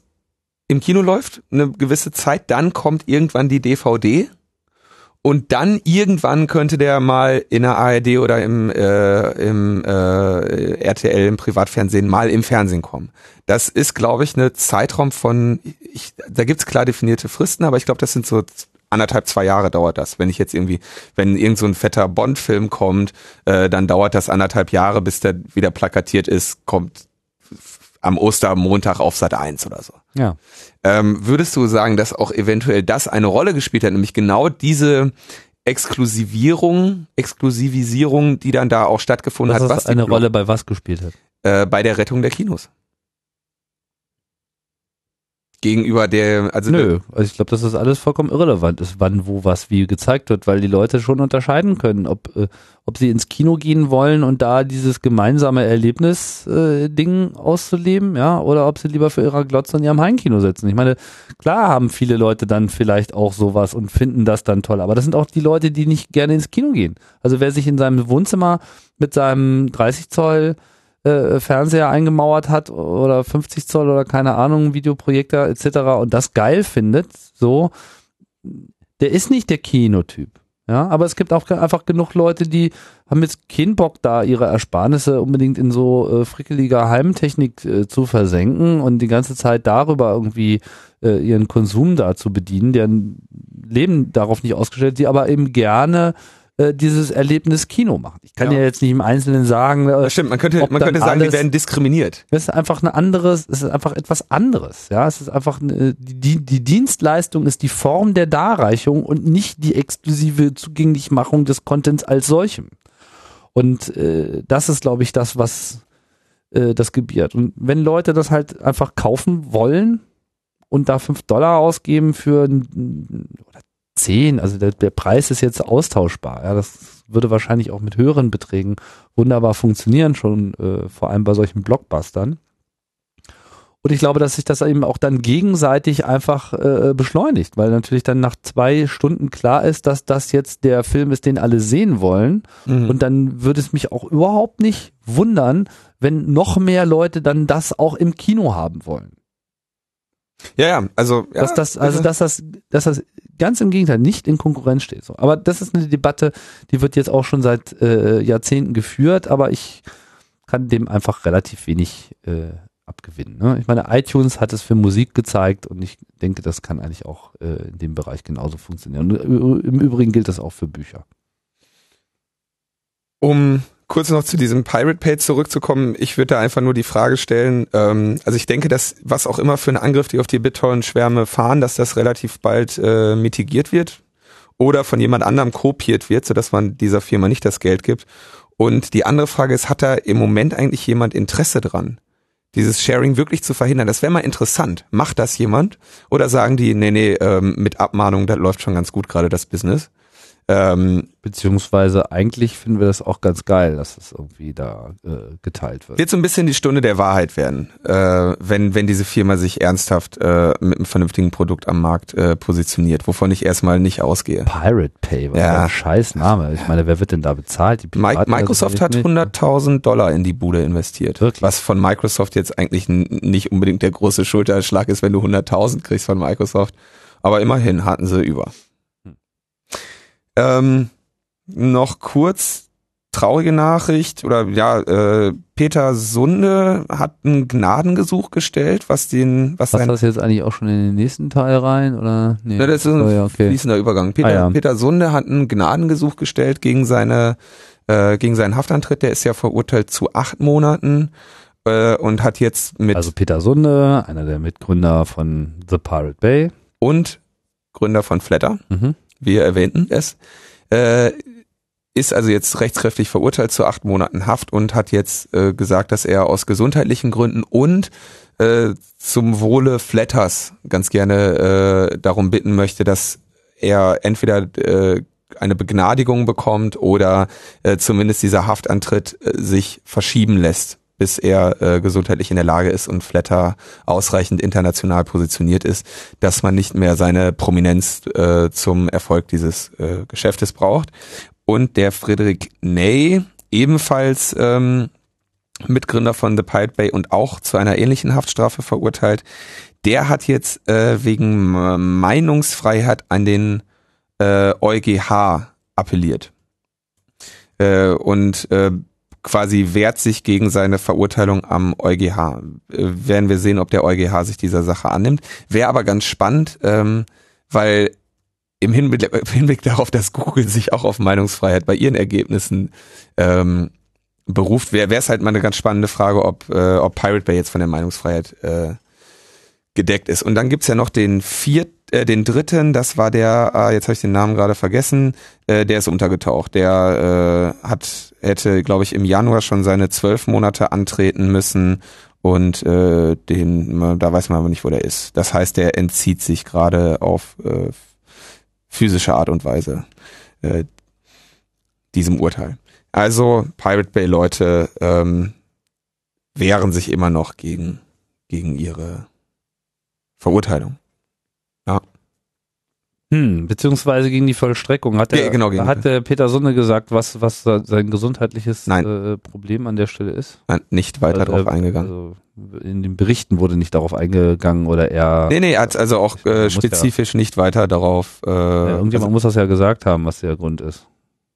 im Kino läuft, eine gewisse Zeit, dann kommt irgendwann die DVD und dann irgendwann könnte der mal in der ARD oder im, äh, im äh, RTL, im Privatfernsehen mal im Fernsehen kommen. Das ist, glaube ich, eine Zeitraum von, ich, da gibt's klar definierte Fristen, aber ich glaube, das sind so anderthalb, zwei Jahre dauert das. Wenn ich jetzt irgendwie, wenn irgend so ein fetter Bond-Film kommt, äh, dann dauert das anderthalb Jahre, bis der wieder plakatiert ist, kommt am Ostermontag auf Sat 1 oder so. Ja. Ähm, würdest du sagen, dass auch eventuell das eine Rolle gespielt hat, nämlich genau diese Exklusivierung, Exklusivisierung, die dann da auch stattgefunden Dass hat, das was eine Rolle bei was gespielt hat. äh, bei der Rettung der Kinos? Gegenüber der, also Nö, also ich glaube, dass das alles vollkommen irrelevant ist, wann, wo, was, wie gezeigt wird, weil die Leute schon unterscheiden können, ob, äh, ob sie ins Kino gehen wollen und da dieses gemeinsame Erlebnis-Ding auszuleben, ja, oder ob sie lieber für ihrer Glotze in ihrem Heimkino sitzen. Ich meine, klar haben viele Leute dann vielleicht auch sowas und finden das dann toll, aber das sind auch die Leute, die nicht gerne ins Kino gehen. Also wer sich in seinem Wohnzimmer mit seinem 30 Zoll äh, Fernseher eingemauert hat oder 50 Zoll oder keine Ahnung, Videoprojektor etc. und das geil findet, so, der ist nicht der Kinotyp. Ja, aber es gibt auch einfach genug Leute, die haben jetzt keinen Bock da, ihre Ersparnisse unbedingt in so äh, frickeliger Heimtechnik äh, zu versenken und die ganze Zeit darüber irgendwie äh, ihren Konsum da zu bedienen, deren Leben darauf nicht ausgestellt, die aber eben gerne äh, dieses Erlebnis Kino machen. Ich kann ja, Ja. jetzt nicht im Einzelnen sagen, äh, stimmt, man könnte, man könnte sagen, die alles- werden diskriminiert. es ist einfach eine anderes, es ist einfach etwas anderes. Ja, es ist einfach eine, die, die Dienstleistung ist die Form der Darreichung und nicht die exklusive Zugänglichmachung des Contents als solchem. Und äh, das ist, glaube ich, das, was äh, das gebiert. Und wenn Leute das halt einfach kaufen wollen und da fünf Dollar ausgeben für ein, oder zehn, also der, der Preis ist jetzt austauschbar. Ja, das würde wahrscheinlich auch mit höheren Beträgen wunderbar funktionieren, schon äh, vor allem bei solchen Blockbustern. Und ich glaube, dass sich das eben auch dann gegenseitig einfach äh, beschleunigt, weil natürlich dann nach zwei Stunden klar ist, dass das jetzt der Film ist, den alle sehen wollen. Mhm. Und dann würde es mich auch überhaupt nicht wundern, wenn noch mehr Leute dann das auch im Kino haben wollen. Ja, ja, also ja, dass das, also dass das, dass das ganz im Gegenteil nicht in Konkurrenz steht. So. Aber das ist eine Debatte, die wird jetzt auch schon seit äh, Jahrzehnten geführt, aber ich kann dem einfach relativ wenig äh, abgewinnen. Ne? Ich meine, iTunes hat es für Musik gezeigt und ich denke, das kann eigentlich auch äh, in dem Bereich genauso funktionieren. Und im Übrigen gilt das auch für Bücher. Um kurz noch zu diesem Pirate Page zurückzukommen, ich würde da einfach nur die Frage stellen, ähm, also ich denke, dass was auch immer für ein Angriff die auf die BitTorrent-Schwärme fahren, dass das relativ bald äh, mitigiert wird oder von jemand anderem kopiert wird, sodass man dieser Firma nicht das Geld gibt. Und die andere Frage ist, hat da im Moment eigentlich jemand Interesse dran? dieses Sharing wirklich zu verhindern. Das wäre mal interessant. Macht das jemand? Oder sagen die, nee, nee, ähm, mit Abmahnung, das läuft schon ganz gut gerade das Business? Ähm, Beziehungsweise eigentlich finden wir das auch ganz geil, dass es das irgendwie da äh, geteilt wird. Wird so ein bisschen die Stunde der Wahrheit werden, äh, wenn, wenn diese Firma sich ernsthaft äh, mit einem vernünftigen Produkt am Markt äh, positioniert, wovon ich erstmal nicht ausgehe. Pirate Pay, was ja. ein scheiß Name. Ich meine, wer wird denn da bezahlt? Die Microsoft hat 100.000 Dollar in die Bude investiert. Wirklich? Was von Microsoft jetzt eigentlich nicht unbedingt der große Schulterschlag ist, wenn du 100.000 kriegst von Microsoft. Aber immerhin hatten sie über. Ähm, noch kurz traurige Nachricht oder ja, äh, Peter Sunde hat ein Gnadengesuch gestellt, was den, was Passt das jetzt eigentlich auch schon in den nächsten Teil rein oder? Nee. Ja, das ist ein oh, ja, okay. fließender Übergang. Peter, ah, ja. Peter Sunde hat ein Gnadengesuch gestellt gegen seine, äh, gegen seinen Haftantritt. Der ist ja verurteilt zu acht Monaten äh, und hat jetzt mit also Peter Sunde, einer der Mitgründer von The Pirate Bay und Gründer von Flatter. Mhm wir erwähnten es, äh, ist also jetzt rechtskräftig verurteilt zu acht Monaten Haft und hat jetzt äh, gesagt, dass er aus gesundheitlichen Gründen und äh, zum Wohle Flatters ganz gerne äh, darum bitten möchte, dass er entweder äh, eine Begnadigung bekommt oder äh, zumindest dieser Haftantritt äh, sich verschieben lässt bis er äh, gesundheitlich in der Lage ist und Flatter ausreichend international positioniert ist, dass man nicht mehr seine Prominenz äh, zum Erfolg dieses äh, Geschäftes braucht. Und der Friedrich Ney, ebenfalls ähm, Mitgründer von The Pirate Bay und auch zu einer ähnlichen Haftstrafe verurteilt, der hat jetzt äh, wegen Meinungsfreiheit an den äh, EuGH appelliert. Äh, und äh, quasi wehrt sich gegen seine Verurteilung am EuGH. Äh, werden wir sehen, ob der EuGH sich dieser Sache annimmt. Wäre aber ganz spannend, ähm, weil im Hinblick, im Hinblick darauf, dass Google sich auch auf Meinungsfreiheit bei ihren Ergebnissen ähm, beruft, wäre es halt mal eine ganz spannende Frage, ob, äh, ob Pirate Bay jetzt von der Meinungsfreiheit äh, gedeckt ist. Und dann gibt's ja noch den vierten, äh, den dritten, das war der, äh, jetzt habe ich den Namen gerade vergessen, äh, der ist untergetaucht. Der äh, hat, hätte, glaube ich, im Januar schon seine zwölf Monate antreten müssen und äh, den, da weiß man aber nicht, wo der ist. Das heißt, der entzieht sich gerade auf äh, physische Art und Weise äh, diesem Urteil. Also Pirate Bay Leute ähm, wehren sich immer noch gegen gegen ihre Verurteilung. Ja. Hm, beziehungsweise gegen die Vollstreckung. Hat der, ja, genau, hat der Peter Sonne gesagt, was, was sein gesundheitliches äh, Problem an der Stelle ist? Nein, nicht weiter also, darauf eingegangen. Also in den Berichten wurde nicht darauf eingegangen oder er. Nee, nee, er hat also auch äh, spezifisch ja, nicht weiter darauf. Äh, ja, irgendjemand also, muss das ja gesagt haben, was der Grund ist.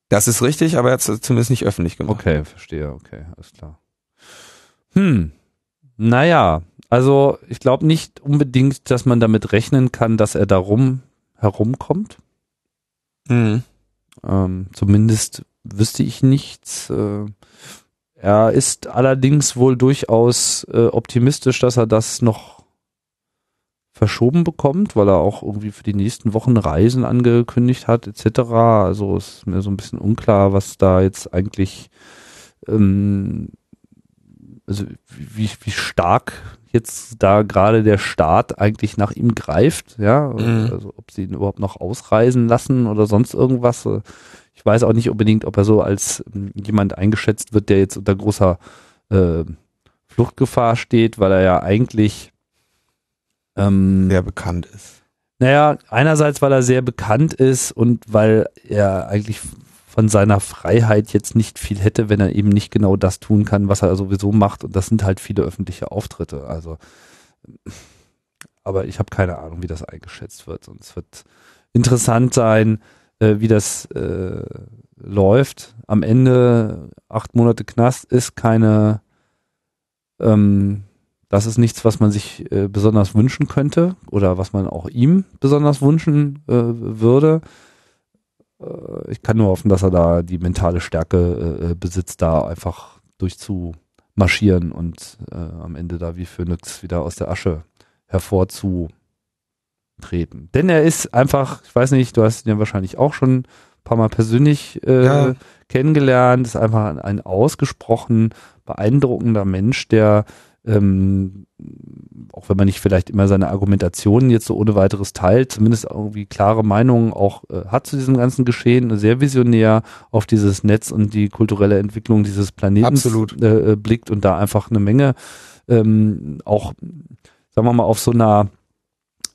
Das ist richtig, aber er hat es zumindest nicht öffentlich gemacht. Okay, verstehe, okay, alles klar. Hm, naja, also ich glaube nicht unbedingt, dass man damit rechnen kann, dass er darum herumkommt. Mhm. Ähm, zumindest wüsste ich nichts. Äh, er ist allerdings wohl durchaus äh, optimistisch, dass er das noch verschoben bekommt, weil er auch irgendwie für die nächsten Wochen Reisen angekündigt hat, etc. Also ist mir so ein bisschen unklar, was da jetzt eigentlich, ähm, also wie, wie stark jetzt da gerade der Staat eigentlich nach ihm greift, ja, mhm. also ob sie ihn überhaupt noch ausreisen lassen oder sonst irgendwas. Ich weiß auch nicht unbedingt, ob er so als ähm, jemand eingeschätzt wird, der jetzt unter großer äh, Fluchtgefahr steht, weil er ja eigentlich ähm, sehr bekannt ist. Naja, einerseits, weil er sehr bekannt ist und weil er eigentlich von seiner Freiheit jetzt nicht viel hätte, wenn er eben nicht genau das tun kann, was er sowieso macht. Und das sind halt viele öffentliche Auftritte. Also, aber ich habe keine Ahnung, wie das eingeschätzt wird. Und es wird interessant sein, äh, wie das äh, läuft. Am Ende acht Monate Knast ist keine ähm, das ist nichts, was man sich äh, besonders wünschen könnte oder was man auch ihm besonders wünschen äh, würde. Äh, ich kann nur hoffen, dass er da die mentale Stärke äh, besitzt, da einfach durchzumarschieren und äh, am Ende da wie Phönix wieder aus der Asche hervorzutreten. Denn er ist einfach, ich weiß nicht, du hast ihn ja wahrscheinlich auch schon ein paar Mal persönlich äh, ja. kennengelernt, ist einfach ein, ein ausgesprochen beeindruckender Mensch, der ähm, auch wenn man nicht vielleicht immer seine Argumentationen jetzt so ohne weiteres teilt, zumindest irgendwie klare Meinungen auch äh, hat zu diesem ganzen Geschehen, sehr visionär auf dieses Netz und die kulturelle Entwicklung dieses Planeten äh, blickt und da einfach eine Menge ähm, auch, sagen wir mal, auf so einer,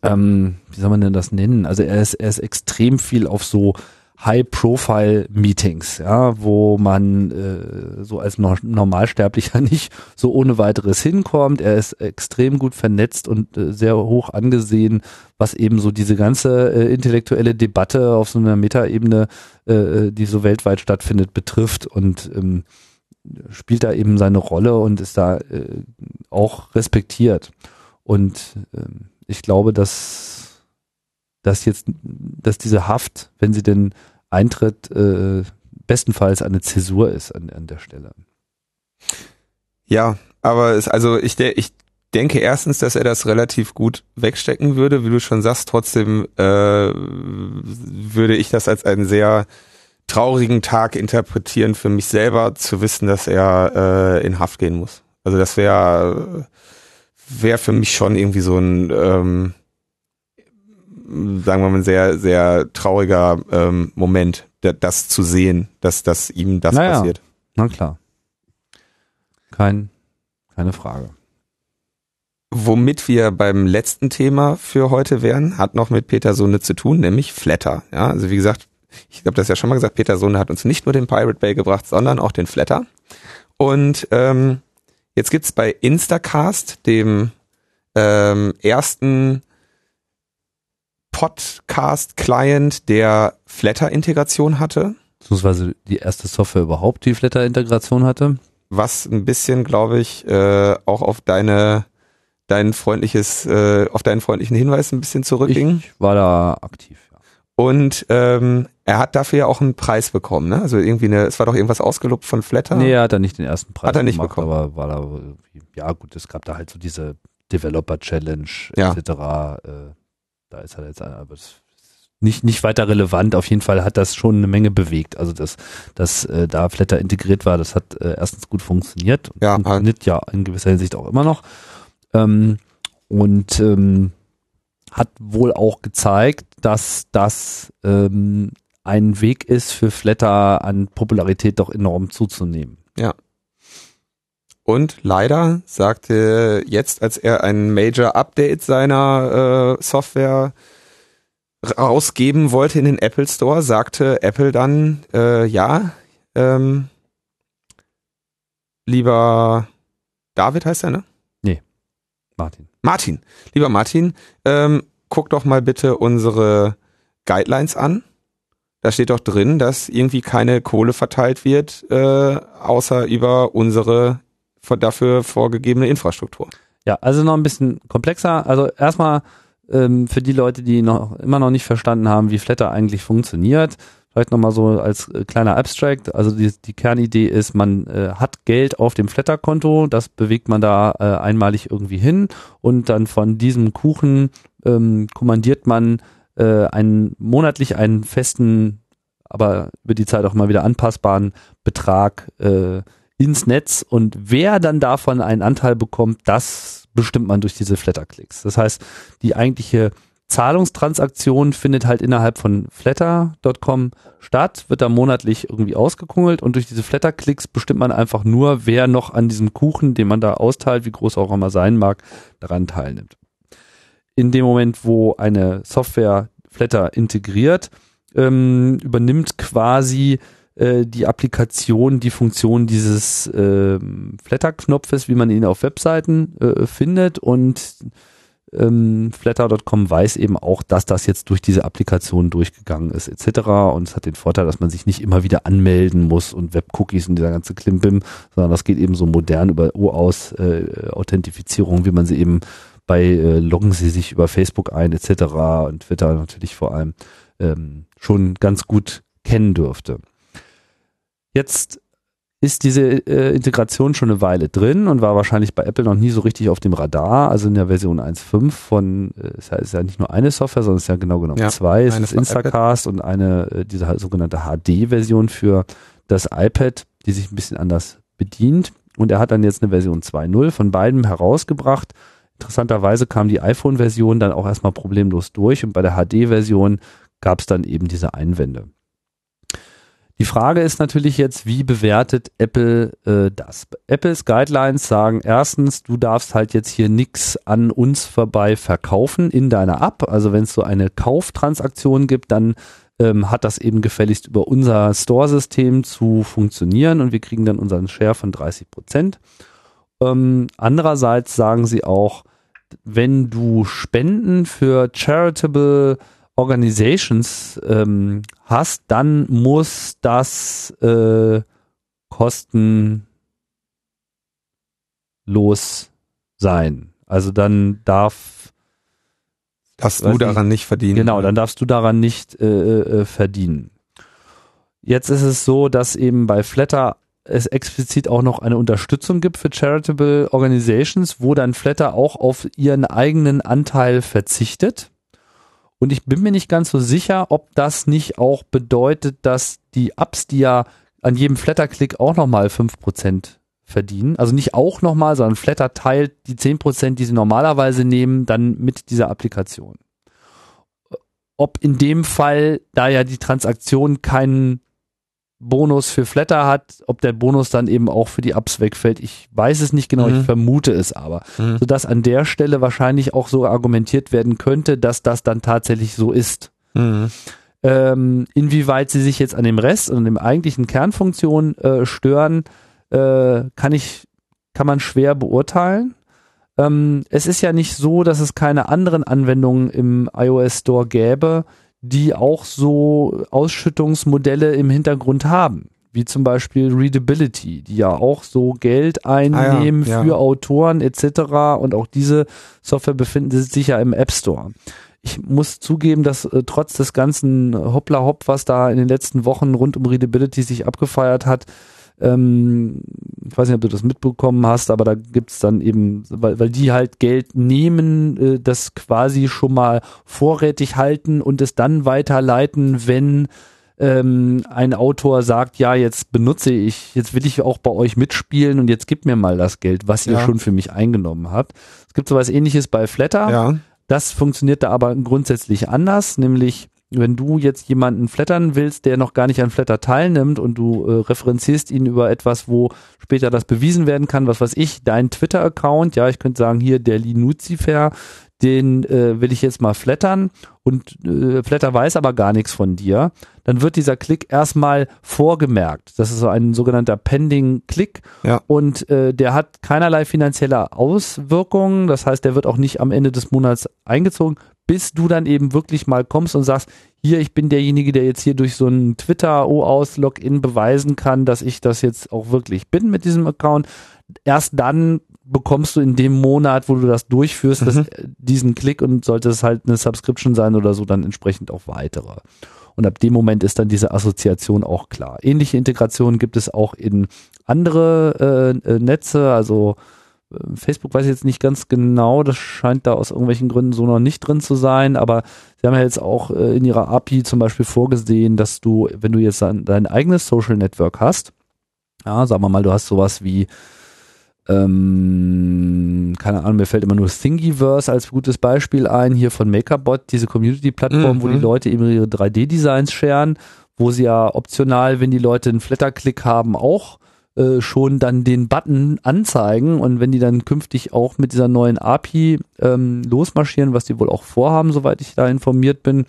ähm, wie soll man denn das nennen? Also er ist, er ist extrem viel auf so High-Profile-Meetings, ja, wo man äh, so als no Normalsterblicher nicht so ohne weiteres hinkommt. Er ist extrem gut vernetzt und äh, sehr hoch angesehen, was eben so diese ganze äh, intellektuelle Debatte auf so einer Metaebene, äh, äh die so weltweit stattfindet, betrifft und ähm, spielt da eben seine Rolle und ist da äh, auch respektiert. Und ähm, ich glaube, dass dass jetzt, dass diese Haft, wenn sie denn eintritt, äh, bestenfalls eine Zäsur ist an, an der Stelle. Ja, aber es, also ich, ich denke erstens, dass er das relativ gut wegstecken würde, wie du schon sagst. Trotzdem äh, würde ich das als einen sehr traurigen Tag interpretieren für mich selber, zu wissen, dass er äh, in Haft gehen muss. Also das wäre wäre für mich schon irgendwie so ein ähm, sagen wir mal, ein sehr, sehr trauriger ähm, Moment, das zu sehen, dass, dass ihm das naja, passiert. Na klar. Kein, keine Frage. Womit wir beim letzten Thema für heute wären, hat noch mit Peter Sohne zu tun, nämlich Flatter. Ja, also wie gesagt, ich habe das ja schon mal gesagt, Peter Sohne hat uns nicht nur den Pirate Bay gebracht, sondern auch den Flatter. Und ähm, jetzt gibt's bei Instacast, dem ähm, ersten Podcast-Client, der Flatter-Integration hatte. Beziehungsweise die erste Software überhaupt, die Flatter-Integration hatte. Was ein bisschen, glaube ich, äh, auch auf deine dein freundliches, äh, auf deinen freundlichen Hinweis ein bisschen zurückging. Ich war da aktiv, ja. Und ähm, er hat dafür ja auch einen Preis bekommen, ne? Also irgendwie eine, es war doch irgendwas ausgelobt von Flatter. Nee, er hat da nicht den ersten Preis hat er nicht gemacht, bekommen. aber war da, ja gut, es gab da halt so diese Developer Challenge ja. etc. Äh, da ist er jetzt aber nicht, nicht weiter relevant. Auf jeden Fall hat das schon eine Menge bewegt. Also dass, dass äh, da Flatter integriert war, das hat äh, erstens gut funktioniert ja, funktioniert halt. ja in gewisser Hinsicht auch immer noch. Ähm, und ähm, hat wohl auch gezeigt, dass das ähm, ein Weg ist für Flatter an Popularität doch enorm zuzunehmen. Ja. Und leider sagte jetzt, als er ein Major Update seiner äh, Software rausgeben wollte in den Apple Store, sagte Apple dann, äh, ja, ähm, lieber David heißt er, ne? Nee, Martin. Martin. Lieber Martin, ähm, guck doch mal bitte unsere Guidelines an. Da steht doch drin, dass irgendwie keine Kohle verteilt wird, äh, außer über unsere dafür vorgegebene Infrastruktur. Ja, also noch ein bisschen komplexer. Also erstmal ähm, für die Leute, die noch immer noch nicht verstanden haben, wie Flatter eigentlich funktioniert, vielleicht nochmal so als äh, kleiner Abstract. Also die, die Kernidee ist, man äh, hat Geld auf dem Flatter-Konto, das bewegt man da äh, einmalig irgendwie hin und dann von diesem Kuchen ähm, kommandiert man äh, einen monatlich einen festen, aber über die Zeit auch mal wieder anpassbaren Betrag äh, ins Netz und wer dann davon einen Anteil bekommt, das bestimmt man durch diese Flatter-Klicks. Das heißt, die eigentliche Zahlungstransaktion findet halt innerhalb von flatter.com statt, wird da monatlich irgendwie ausgekungelt und durch diese Flatter-Klicks bestimmt man einfach nur, wer noch an diesem Kuchen, den man da austeilt, wie groß auch immer sein mag, daran teilnimmt. in dem Moment, wo eine Software Flatter integriert, ähm, übernimmt quasi äh, die Applikation die Funktion dieses äh, Flatter-Knopfes, wie man ihn auf Webseiten äh, findet und ähm, Flatter.com weiß eben auch, dass das jetzt durch diese Applikation durchgegangen ist etc. Und es hat den Vorteil, dass man sich nicht immer wieder anmelden muss und Webcookies und dieser ganze Klimbim, sondern das geht eben so modern über OAuth äh, Authentifizierung, wie man sie eben bei äh, loggen Sie sich über Facebook ein etc. und Twitter natürlich vor allem ähm, schon ganz gut kennen dürfte. Jetzt ist diese äh, Integration schon eine Weile drin und war wahrscheinlich bei Apple noch nie so richtig auf dem Radar. Also in der Version 1.5 von, äh, ist, ja, ist ja nicht nur eine Software, sondern es ist ja genau genommen ja, zwei. Es ist Instacast und eine, äh, diese halt sogenannte HD-Version für das iPad, die sich ein bisschen anders bedient. Und er hat dann jetzt eine Version 2.0 von beiden herausgebracht. Interessanterweise kam die iPhone-Version dann auch erstmal problemlos durch und bei der HD-Version gab es dann eben diese Einwände. Die Frage ist natürlich jetzt, wie bewertet Apple äh, das? Apples Guidelines sagen erstens, du darfst halt jetzt hier nichts an uns vorbei verkaufen in deiner App. Also wenn es so eine Kauftransaktion gibt, dann ähm, hat das eben gefälligst über unser Store-System zu funktionieren und wir kriegen dann unseren Share von 30 Prozent. Ähm, andererseits sagen sie auch, wenn du Spenden für charitable Organizations ähm, hast, dann muss das äh, kostenlos sein. Also dann darf darfst du daran nicht, nicht verdienen. Genau, dann darfst du daran nicht äh, äh, verdienen. Jetzt ist es so, dass eben bei Flatter es explizit auch noch eine Unterstützung gibt für Charitable Organizations, wo dann Flatter auch auf ihren eigenen Anteil verzichtet. Und ich bin mir nicht ganz so sicher, ob das nicht auch bedeutet, dass die Apps, die ja an jedem Flatter-Klick auch nochmal 5% verdienen, also nicht auch nochmal, sondern Flatter teilt die 10%, die sie normalerweise nehmen, dann mit dieser Applikation. Ob in dem Fall, da ja die Transaktion keinen Bonus für Flatter hat, ob der Bonus dann eben auch für die Apps wegfällt. Ich weiß es nicht genau, mhm. ich vermute es aber. Mhm. Sodass an der Stelle wahrscheinlich auch so argumentiert werden könnte, dass das dann tatsächlich so ist. Mhm. Ähm, inwieweit sie sich jetzt an dem Rest und dem eigentlichen Kernfunktion äh, stören, äh, kann ich, kann man schwer beurteilen. Ähm, es ist ja nicht so, dass es keine anderen Anwendungen im iOS Store gäbe, die auch so Ausschüttungsmodelle im Hintergrund haben, wie zum Beispiel Readability, die ja auch so Geld einnehmen ah ja, ja. für Autoren etc. Und auch diese Software befinden sich ja im App Store. Ich muss zugeben, dass äh, trotz des ganzen Hoppla Hopp, was da in den letzten Wochen rund um Readability sich abgefeiert hat, ähm, ich weiß nicht, ob du das mitbekommen hast, aber da gibt's dann eben, weil, weil die halt Geld nehmen, äh, das quasi schon mal vorrätig halten und es dann weiterleiten, wenn ähm, ein Autor sagt, ja, jetzt benutze ich, jetzt will ich auch bei euch mitspielen und jetzt gib mir mal das Geld, was ihr ja. schon für mich eingenommen habt. Es gibt sowas ähnliches bei Flatter. Ja. Das funktioniert da aber grundsätzlich anders, nämlich wenn du jetzt jemanden flattern willst, der noch gar nicht an Flatter teilnimmt und du äh, referenzierst ihn über etwas, wo später das bewiesen werden kann, was weiß ich, dein Twitter-Account, ja, ich könnte sagen, hier der Linuzifer, den äh, will ich jetzt mal flattern und äh, Flatter weiß aber gar nichts von dir, dann wird dieser Klick erstmal vorgemerkt. Das ist so ein sogenannter Pending Klick ja. und äh, der hat keinerlei finanzielle Auswirkungen. Das heißt, der wird auch nicht am Ende des Monats eingezogen, bis du dann eben wirklich mal kommst und sagst, hier, ich bin derjenige, der jetzt hier durch so ein Twitter-O-Aus-Login beweisen kann, dass ich das jetzt auch wirklich bin mit diesem Account. Erst dann bekommst du in dem Monat, wo du das durchführst, mhm. das, diesen Klick und sollte es halt eine Subscription sein oder so, dann entsprechend auch weitere. Und ab dem Moment ist dann diese Assoziation auch klar. Ähnliche Integrationen gibt es auch in andere äh, äh Netze, also äh, Facebook weiß ich jetzt nicht ganz genau, das scheint da aus irgendwelchen Gründen so noch nicht drin zu sein, aber sie haben ja jetzt auch äh, in ihrer API zum Beispiel vorgesehen, dass du, wenn du jetzt dein, dein eigenes Social Network hast, ja, sagen wir mal, du hast sowas wie ähm, keine Ahnung, mir fällt immer nur Thingiverse als gutes Beispiel ein, hier von MakerBot, diese Community-Plattform, mhm. wo die mhm. Leute eben ihre 3D-Designs scheren, wo sie ja optional, wenn die Leute einen Flatterklick haben, auch äh, schon dann den Button anzeigen und wenn die dann künftig auch mit dieser neuen API ähm, losmarschieren, was die wohl auch vorhaben, soweit ich da informiert bin,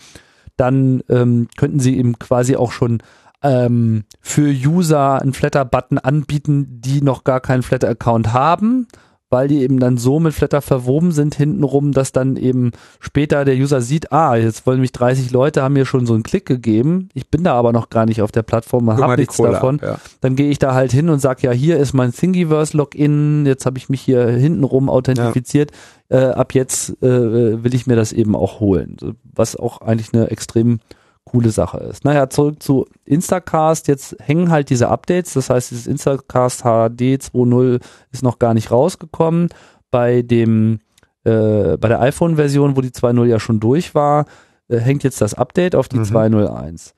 dann ähm, könnten sie eben quasi auch schon ähm, für User einen Flatter-Button anbieten, die noch gar keinen Flatter-Account haben weil die eben dann so mit Flatter verwoben sind hintenrum, dass dann eben später der User sieht, ah, jetzt wollen mich 30 Leute, haben mir schon so einen Klick gegeben, ich bin da aber noch gar nicht auf der Plattform und habe nichts davon. Ab, ja. Dann gehe ich da halt hin und sage, ja, hier ist mein Thingiverse-Login, jetzt habe ich mich hier hintenrum authentifiziert, ja. äh, ab jetzt äh, will ich mir das eben auch holen. Was auch eigentlich eine extrem coole Sache ist. Naja, zurück zu Instacast. Jetzt hängen halt diese Updates. Das heißt, dieses Instacast HD 2.0 ist noch gar nicht rausgekommen. Bei dem, äh, bei der iPhone-Version, wo die 2.0 ja schon durch war, äh, hängt jetzt das Update auf die mhm. 2.0.1.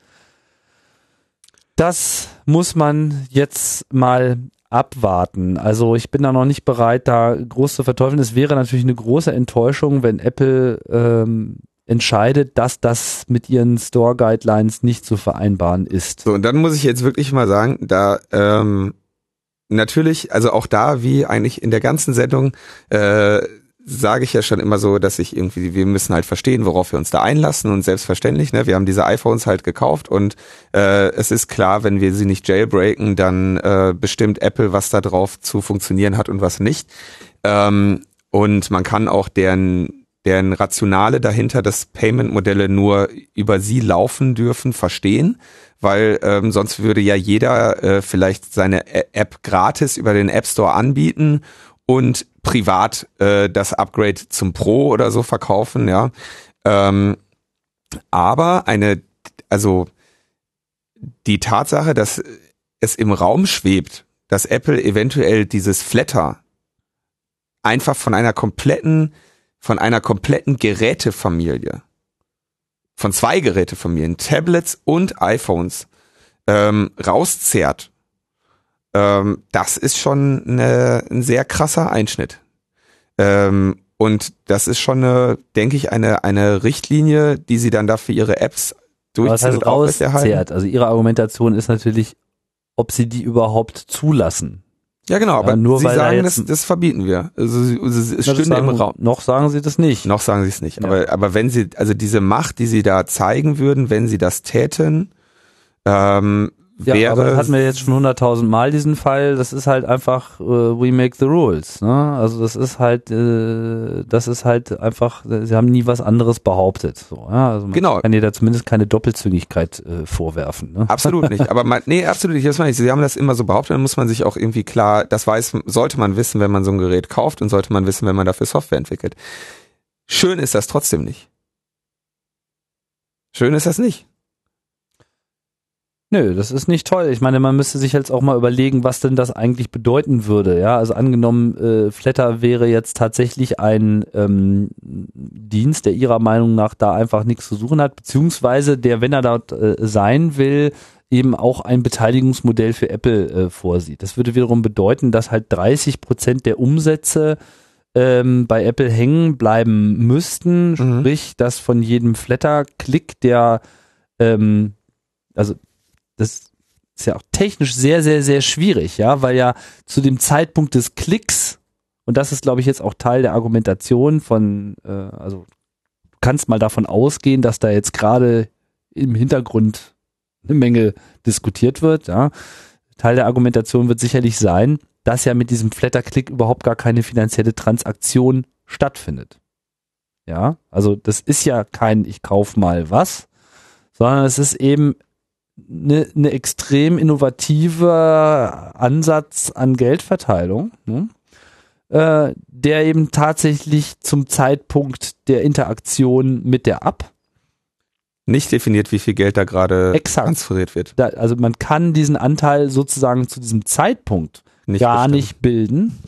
Das muss man jetzt mal abwarten. Also ich bin da noch nicht bereit, da groß zu verteufeln. Es wäre natürlich eine große Enttäuschung, wenn Apple ähm, entscheidet, dass das mit ihren Store Guidelines nicht zu vereinbaren ist. So, und dann muss ich jetzt wirklich mal sagen, da ähm, natürlich, also auch da, wie eigentlich in der ganzen Sendung, äh, sage ich ja schon immer so, dass ich irgendwie, wir müssen halt verstehen, worauf wir uns da einlassen und selbstverständlich, ne, wir haben diese iPhones halt gekauft und äh, es ist klar, wenn wir sie nicht jailbreaken, dann äh, bestimmt Apple, was da drauf zu funktionieren hat und was nicht. Ähm, und man kann auch deren deren Rationale dahinter, dass Payment-Modelle nur über sie laufen dürfen, verstehen, weil ähm, sonst würde ja jeder äh, vielleicht seine App gratis über den App Store anbieten und privat äh, das Upgrade zum Pro oder so verkaufen, ja. Ähm, aber eine, also die Tatsache, dass es im Raum schwebt, dass Apple eventuell dieses Flatter einfach von einer kompletten von einer kompletten Gerätefamilie, von zwei Gerätefamilien, Tablets und iPhones, ähm, rauszehrt, ähm, das ist schon eine, ein sehr krasser Einschnitt. Ähm, und das ist schon eine, denke ich, eine, eine Richtlinie, die sie dann dafür ihre Apps durchziehen und rauszehrt. Also ihre Argumentation ist natürlich, ob sie die überhaupt zulassen. Ja, genau, aber ja, nur Sie sagen, da das, das verbieten wir. Also, es stünde sagen, im Raum. Noch sagen Sie das nicht. Noch sagen Sie es nicht. Ja. Aber, aber wenn Sie, also diese Macht, die Sie da zeigen würden, wenn Sie das täten, ähm, ja, wäre. Aber das hatten wir jetzt schon hunderttausend Mal diesen Fall. Das ist halt einfach uh, we make the rules. Ne? Also das ist halt, äh, das ist halt einfach. Sie haben nie was anderes behauptet. So, ja? Also man genau. kann ihr da zumindest keine Doppelzüngigkeit äh, vorwerfen. Ne? Absolut nicht. Aber man, nee, absolut nicht. Das meine ich. Sie haben das immer so behauptet. Dann muss man sich auch irgendwie klar. Das weiß, sollte man wissen, wenn man so ein Gerät kauft und sollte man wissen, wenn man dafür Software entwickelt. Schön ist das trotzdem nicht. Schön ist das nicht. Nö, das ist nicht toll. Ich meine, man müsste sich jetzt auch mal überlegen, was denn das eigentlich bedeuten würde. Ja, also angenommen, äh, Flatter wäre jetzt tatsächlich ein ähm, Dienst, der ihrer Meinung nach da einfach nichts zu suchen hat, beziehungsweise der, wenn er dort äh, sein will, eben auch ein Beteiligungsmodell für Apple äh, vorsieht. Das würde wiederum bedeuten, dass halt 30 Prozent der Umsätze ähm, bei Apple hängen bleiben müssten, mhm. sprich, dass von jedem Flatter-Klick, der ähm, also das ist ja auch technisch sehr, sehr, sehr schwierig, ja, weil ja zu dem Zeitpunkt des Klicks, und das ist, glaube ich, jetzt auch Teil der Argumentation von, äh, also du kannst mal davon ausgehen, dass da jetzt gerade im Hintergrund eine Menge diskutiert wird, ja. Teil der Argumentation wird sicherlich sein, dass ja mit diesem Flatter-Click überhaupt gar keine finanzielle Transaktion stattfindet. Ja, also das ist ja kein ich kauf mal was, sondern es ist eben eine, eine extrem innovative Ansatz an Geldverteilung, ne? äh, der eben tatsächlich zum Zeitpunkt der Interaktion mit der App nicht definiert, wie viel Geld da gerade transferiert wird. Da, also man kann diesen Anteil sozusagen zu diesem Zeitpunkt nicht gar bestimmen. nicht bilden.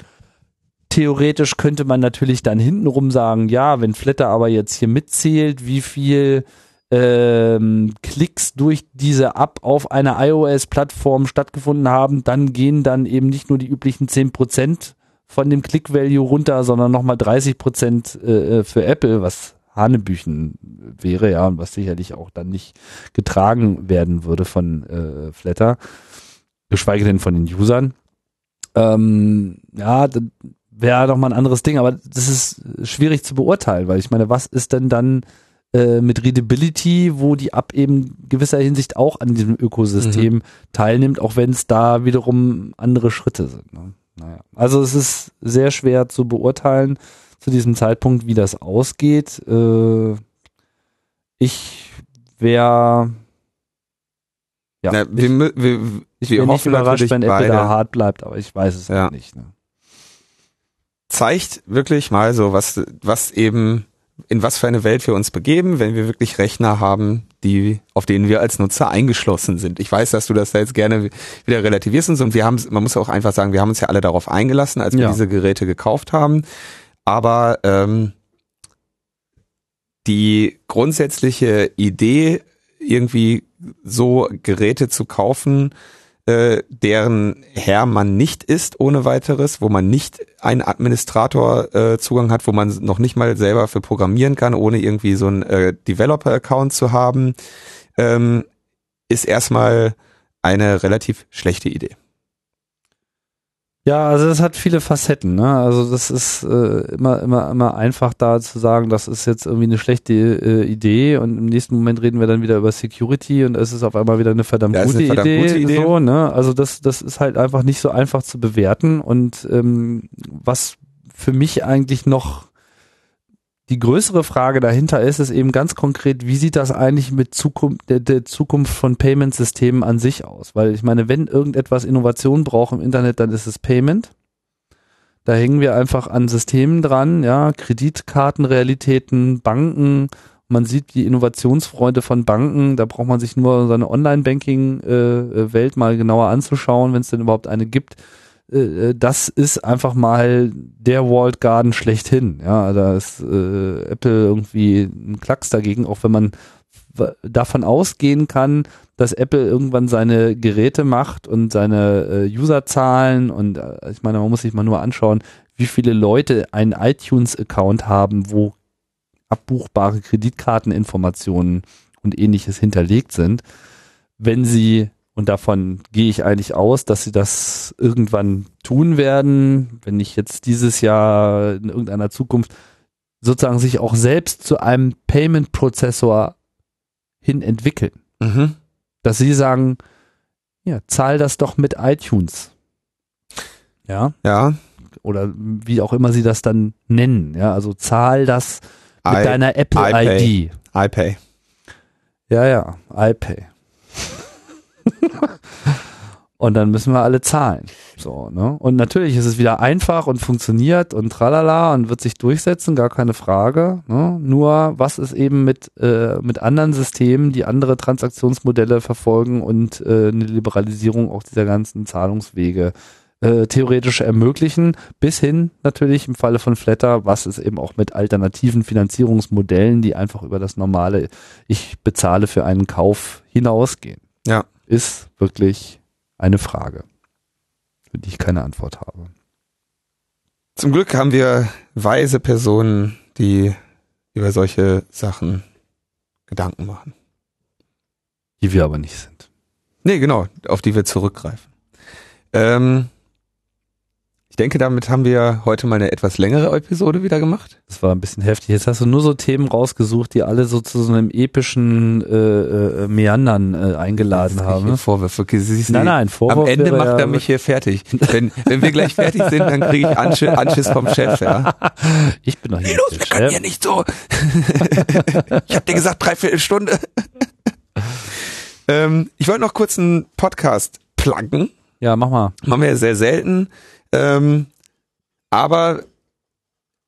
Theoretisch könnte man natürlich dann hintenrum sagen, ja, wenn Flatter aber jetzt hier mitzählt, wie viel ähm, Klicks durch diese App auf einer iOS-Plattform stattgefunden haben, dann gehen dann eben nicht nur die üblichen 10% von dem Click-Value runter, sondern nochmal 30% äh, für Apple, was Hanebüchen wäre, ja, und was sicherlich auch dann nicht getragen werden würde von äh, Flatter, geschweige denn von den Usern. Ähm, ja, wäre doch mal ein anderes Ding, aber das ist schwierig zu beurteilen, weil ich meine, was ist denn dann äh, mit Readability, wo die App eben gewisser Hinsicht auch an diesem Ökosystem mhm. teilnimmt, auch wenn es da wiederum andere Schritte sind. Ne? Naja. Also es ist sehr schwer zu beurteilen zu diesem Zeitpunkt, wie das ausgeht. Äh, ich wäre ja, Na, wir, wir, wir, ich bin nicht überrascht, wenn Apple da hart bleibt, aber ich weiß es ja. nicht. Ne? Zeigt wirklich mal so, was, was eben, in was für eine Welt wir uns begeben, wenn wir wirklich Rechner haben, die, auf denen wir als Nutzer eingeschlossen sind. Ich weiß, dass du das da jetzt gerne wieder relativierst und so. Und wir haben, man muss auch einfach sagen, wir haben uns ja alle darauf eingelassen, als wir ja. diese Geräte gekauft haben. Aber ähm, die grundsätzliche Idee, irgendwie so Geräte zu kaufen, äh, deren Herr man nicht ist ohne weiteres, wo man nicht einen Administrator äh, hat, wo man noch nicht mal selber für programmieren kann, ohne irgendwie so einen äh, Developer-Account zu haben, ähm, ist erstmal eine relativ schlechte Idee. Ja, also das hat viele Facetten. Ne? Also das ist äh, immer, immer, immer einfach da zu sagen, das ist jetzt irgendwie eine schlechte äh, Idee und im nächsten Moment reden wir dann wieder über Security und es ist auf einmal wieder eine verdammt, ja, gute, eine verdammt Idee, gute, Idee, So, ne? Also das, das ist halt einfach nicht so einfach zu bewerten und ähm, was für mich eigentlich noch die größere Frage dahinter ist, ist eben ganz konkret, wie sieht das eigentlich mit Zukunft, der, der Zukunft von Payment-Systemen an sich aus? Weil ich meine, wenn irgendetwas Innovation braucht im Internet, dann ist es Payment. Da hängen wir einfach an Systemen dran, ja, Kreditkartenrealitäten, Banken. Man sieht die Innovationsfreunde von Banken, da braucht man sich nur seine Online-Banking-Welt äh, mal genauer anzuschauen, wenn es denn überhaupt eine gibt äh, äh, das ist einfach mal der Walled Garden schlechthin. Ja, da ist äh, Apple irgendwie ein Klacks dagegen, auch wenn man davon ausgehen kann, dass Apple irgendwann seine Geräte macht und seine äh, Userzahlen und äh, ich meine, man muss sich mal nur anschauen, wie viele Leute einen iTunes-Account haben, wo abbuchbare Kreditkarteninformationen und ähnliches hinterlegt sind. Wenn sie und davon gehe ich eigentlich aus, dass sie das irgendwann tun werden, wenn nicht jetzt dieses Jahr in irgendeiner Zukunft sozusagen sich auch selbst zu einem Payment-Prozessor hin entwickeln. Mhm. Dass sie sagen, ja, zahl das doch mit iTunes. Ja. Ja. Oder wie auch immer sie das dann nennen. Ja, also zahl das mit I, deiner Apple iPay. ID. iPay. Ja, ja, iPay. und dann müssen wir alle zahlen. So, ne? Und natürlich ist es wieder einfach und funktioniert und tralala und wird sich durchsetzen, gar keine Frage. Ne? Nur was ist eben mit, äh, mit anderen Systemen, die andere Transaktionsmodelle verfolgen und äh, eine Liberalisierung auch dieser ganzen Zahlungswege äh, theoretisch ermöglichen, bis hin natürlich im Falle von Flatter, was ist eben auch mit alternativen Finanzierungsmodellen, die einfach über das normale Ich bezahle für einen Kauf hinausgehen. Ja ist wirklich eine Frage, für die ich keine Antwort habe. Zum Glück haben wir weise Personen, die über solche Sachen Gedanken machen. Die wir aber nicht sind. Nee, genau, auf die wir zurückgreifen. Ähm, denke, damit haben wir heute mal eine etwas längere Episode wieder gemacht. Das war ein bisschen heftig. Jetzt hast du nur so Themen rausgesucht, die alle so zu so einem epischen äh, äh, Meandern äh, eingeladen haben. Vorwürfe. Okay, siehst nein, nein, Vorwürfe. Am Ende macht ja er mich hier fertig. Wenn, wenn wir gleich fertig sind, dann kriege ich Anschiss, Anschiss vom Chef. Ja. Ich bin doch hier hey, los, wir Chef. können hier nicht so. ich habe dir gesagt, dreiviertel Stunde. ähm, ich wollte noch kurz einen Podcast pluggen. Ja, mach mal. Machen wir ja sehr selten. Ähm, aber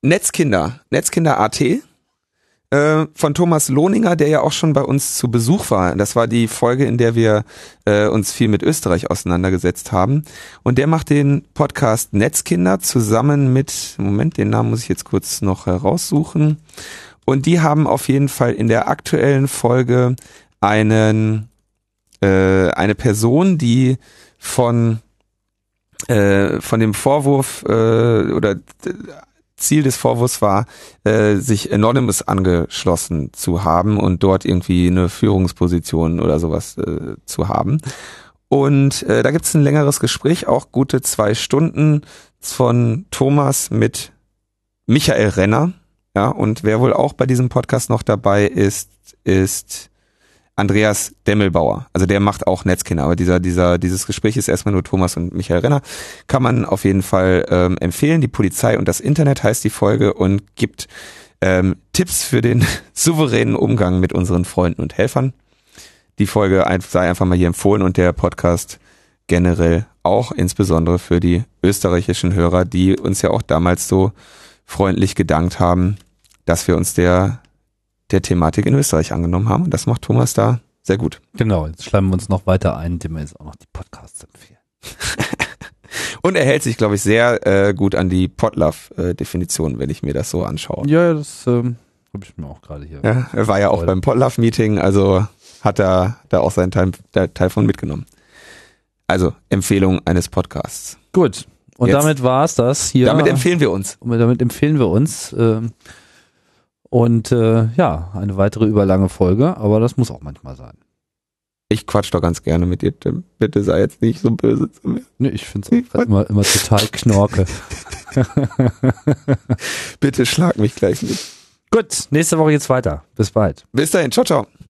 Netzkinder, Netzkinder AT äh, von Thomas Lohninger, der ja auch schon bei uns zu Besuch war. Das war die Folge, in der wir äh, uns viel mit Österreich auseinandergesetzt haben. Und der macht den Podcast Netzkinder zusammen mit, Moment, den Namen muss ich jetzt kurz noch heraussuchen. Und die haben auf jeden Fall in der aktuellen Folge einen äh, eine Person, die von äh, von dem Vorwurf äh, oder Ziel des Vorwurfs war, äh, sich Anonymous angeschlossen zu haben und dort irgendwie eine Führungsposition oder sowas äh, zu haben. Und äh, da gibt's ein längeres Gespräch, auch gute zwei Stunden von Thomas mit Michael Renner. Ja, und wer wohl auch bei diesem Podcast noch dabei ist, ist Andreas Demmelbauer. Also der macht auch Netzkinder, aber dieser, dieser, dieses Gespräch ist erstmal nur Thomas und Michael Renner. Kann man auf jeden Fall ähm, empfehlen. Die Polizei und das Internet heißt die Folge und gibt ähm, Tipps für den souveränen Umgang mit unseren Freunden und Helfern. Die Folge sei einfach mal hier empfohlen und der Podcast generell auch, insbesondere für die österreichischen Hörer, die uns ja auch damals so freundlich gedankt haben, dass wir uns der, der Thematik in Österreich angenommen haben. Und das macht Thomas da sehr gut. Genau, jetzt schreiben wir uns noch weiter ein, indem wir jetzt auch noch die Podcasts empfehlen. Und er hält sich, glaube ich, sehr äh, gut an die Podlove-Definition, wenn ich mir das so anschaue. Ja, das ähm, habe ich mir auch gerade hier. Ja, er war ja auch beim Podlove-Meeting, also hat er da auch seinen Teil, Teil von mitgenommen. Also Empfehlung eines Podcasts. Gut. Und Jetzt, damit war's das hier. Damit empfehlen wir uns. Und damit empfehlen wir uns. Ähm, und äh, ja, eine weitere überlange Folge, aber das muss auch manchmal sein. Ich quatsch doch ganz gerne mit dir, Tim. Bitte sei jetzt nicht so böse zu mir. Nee, ich finde es immer, immer total knorke. Bitte schlag mich gleich nicht. Gut, nächste Woche geht's weiter. Bis bald. Bis dahin. Ciao, ciao.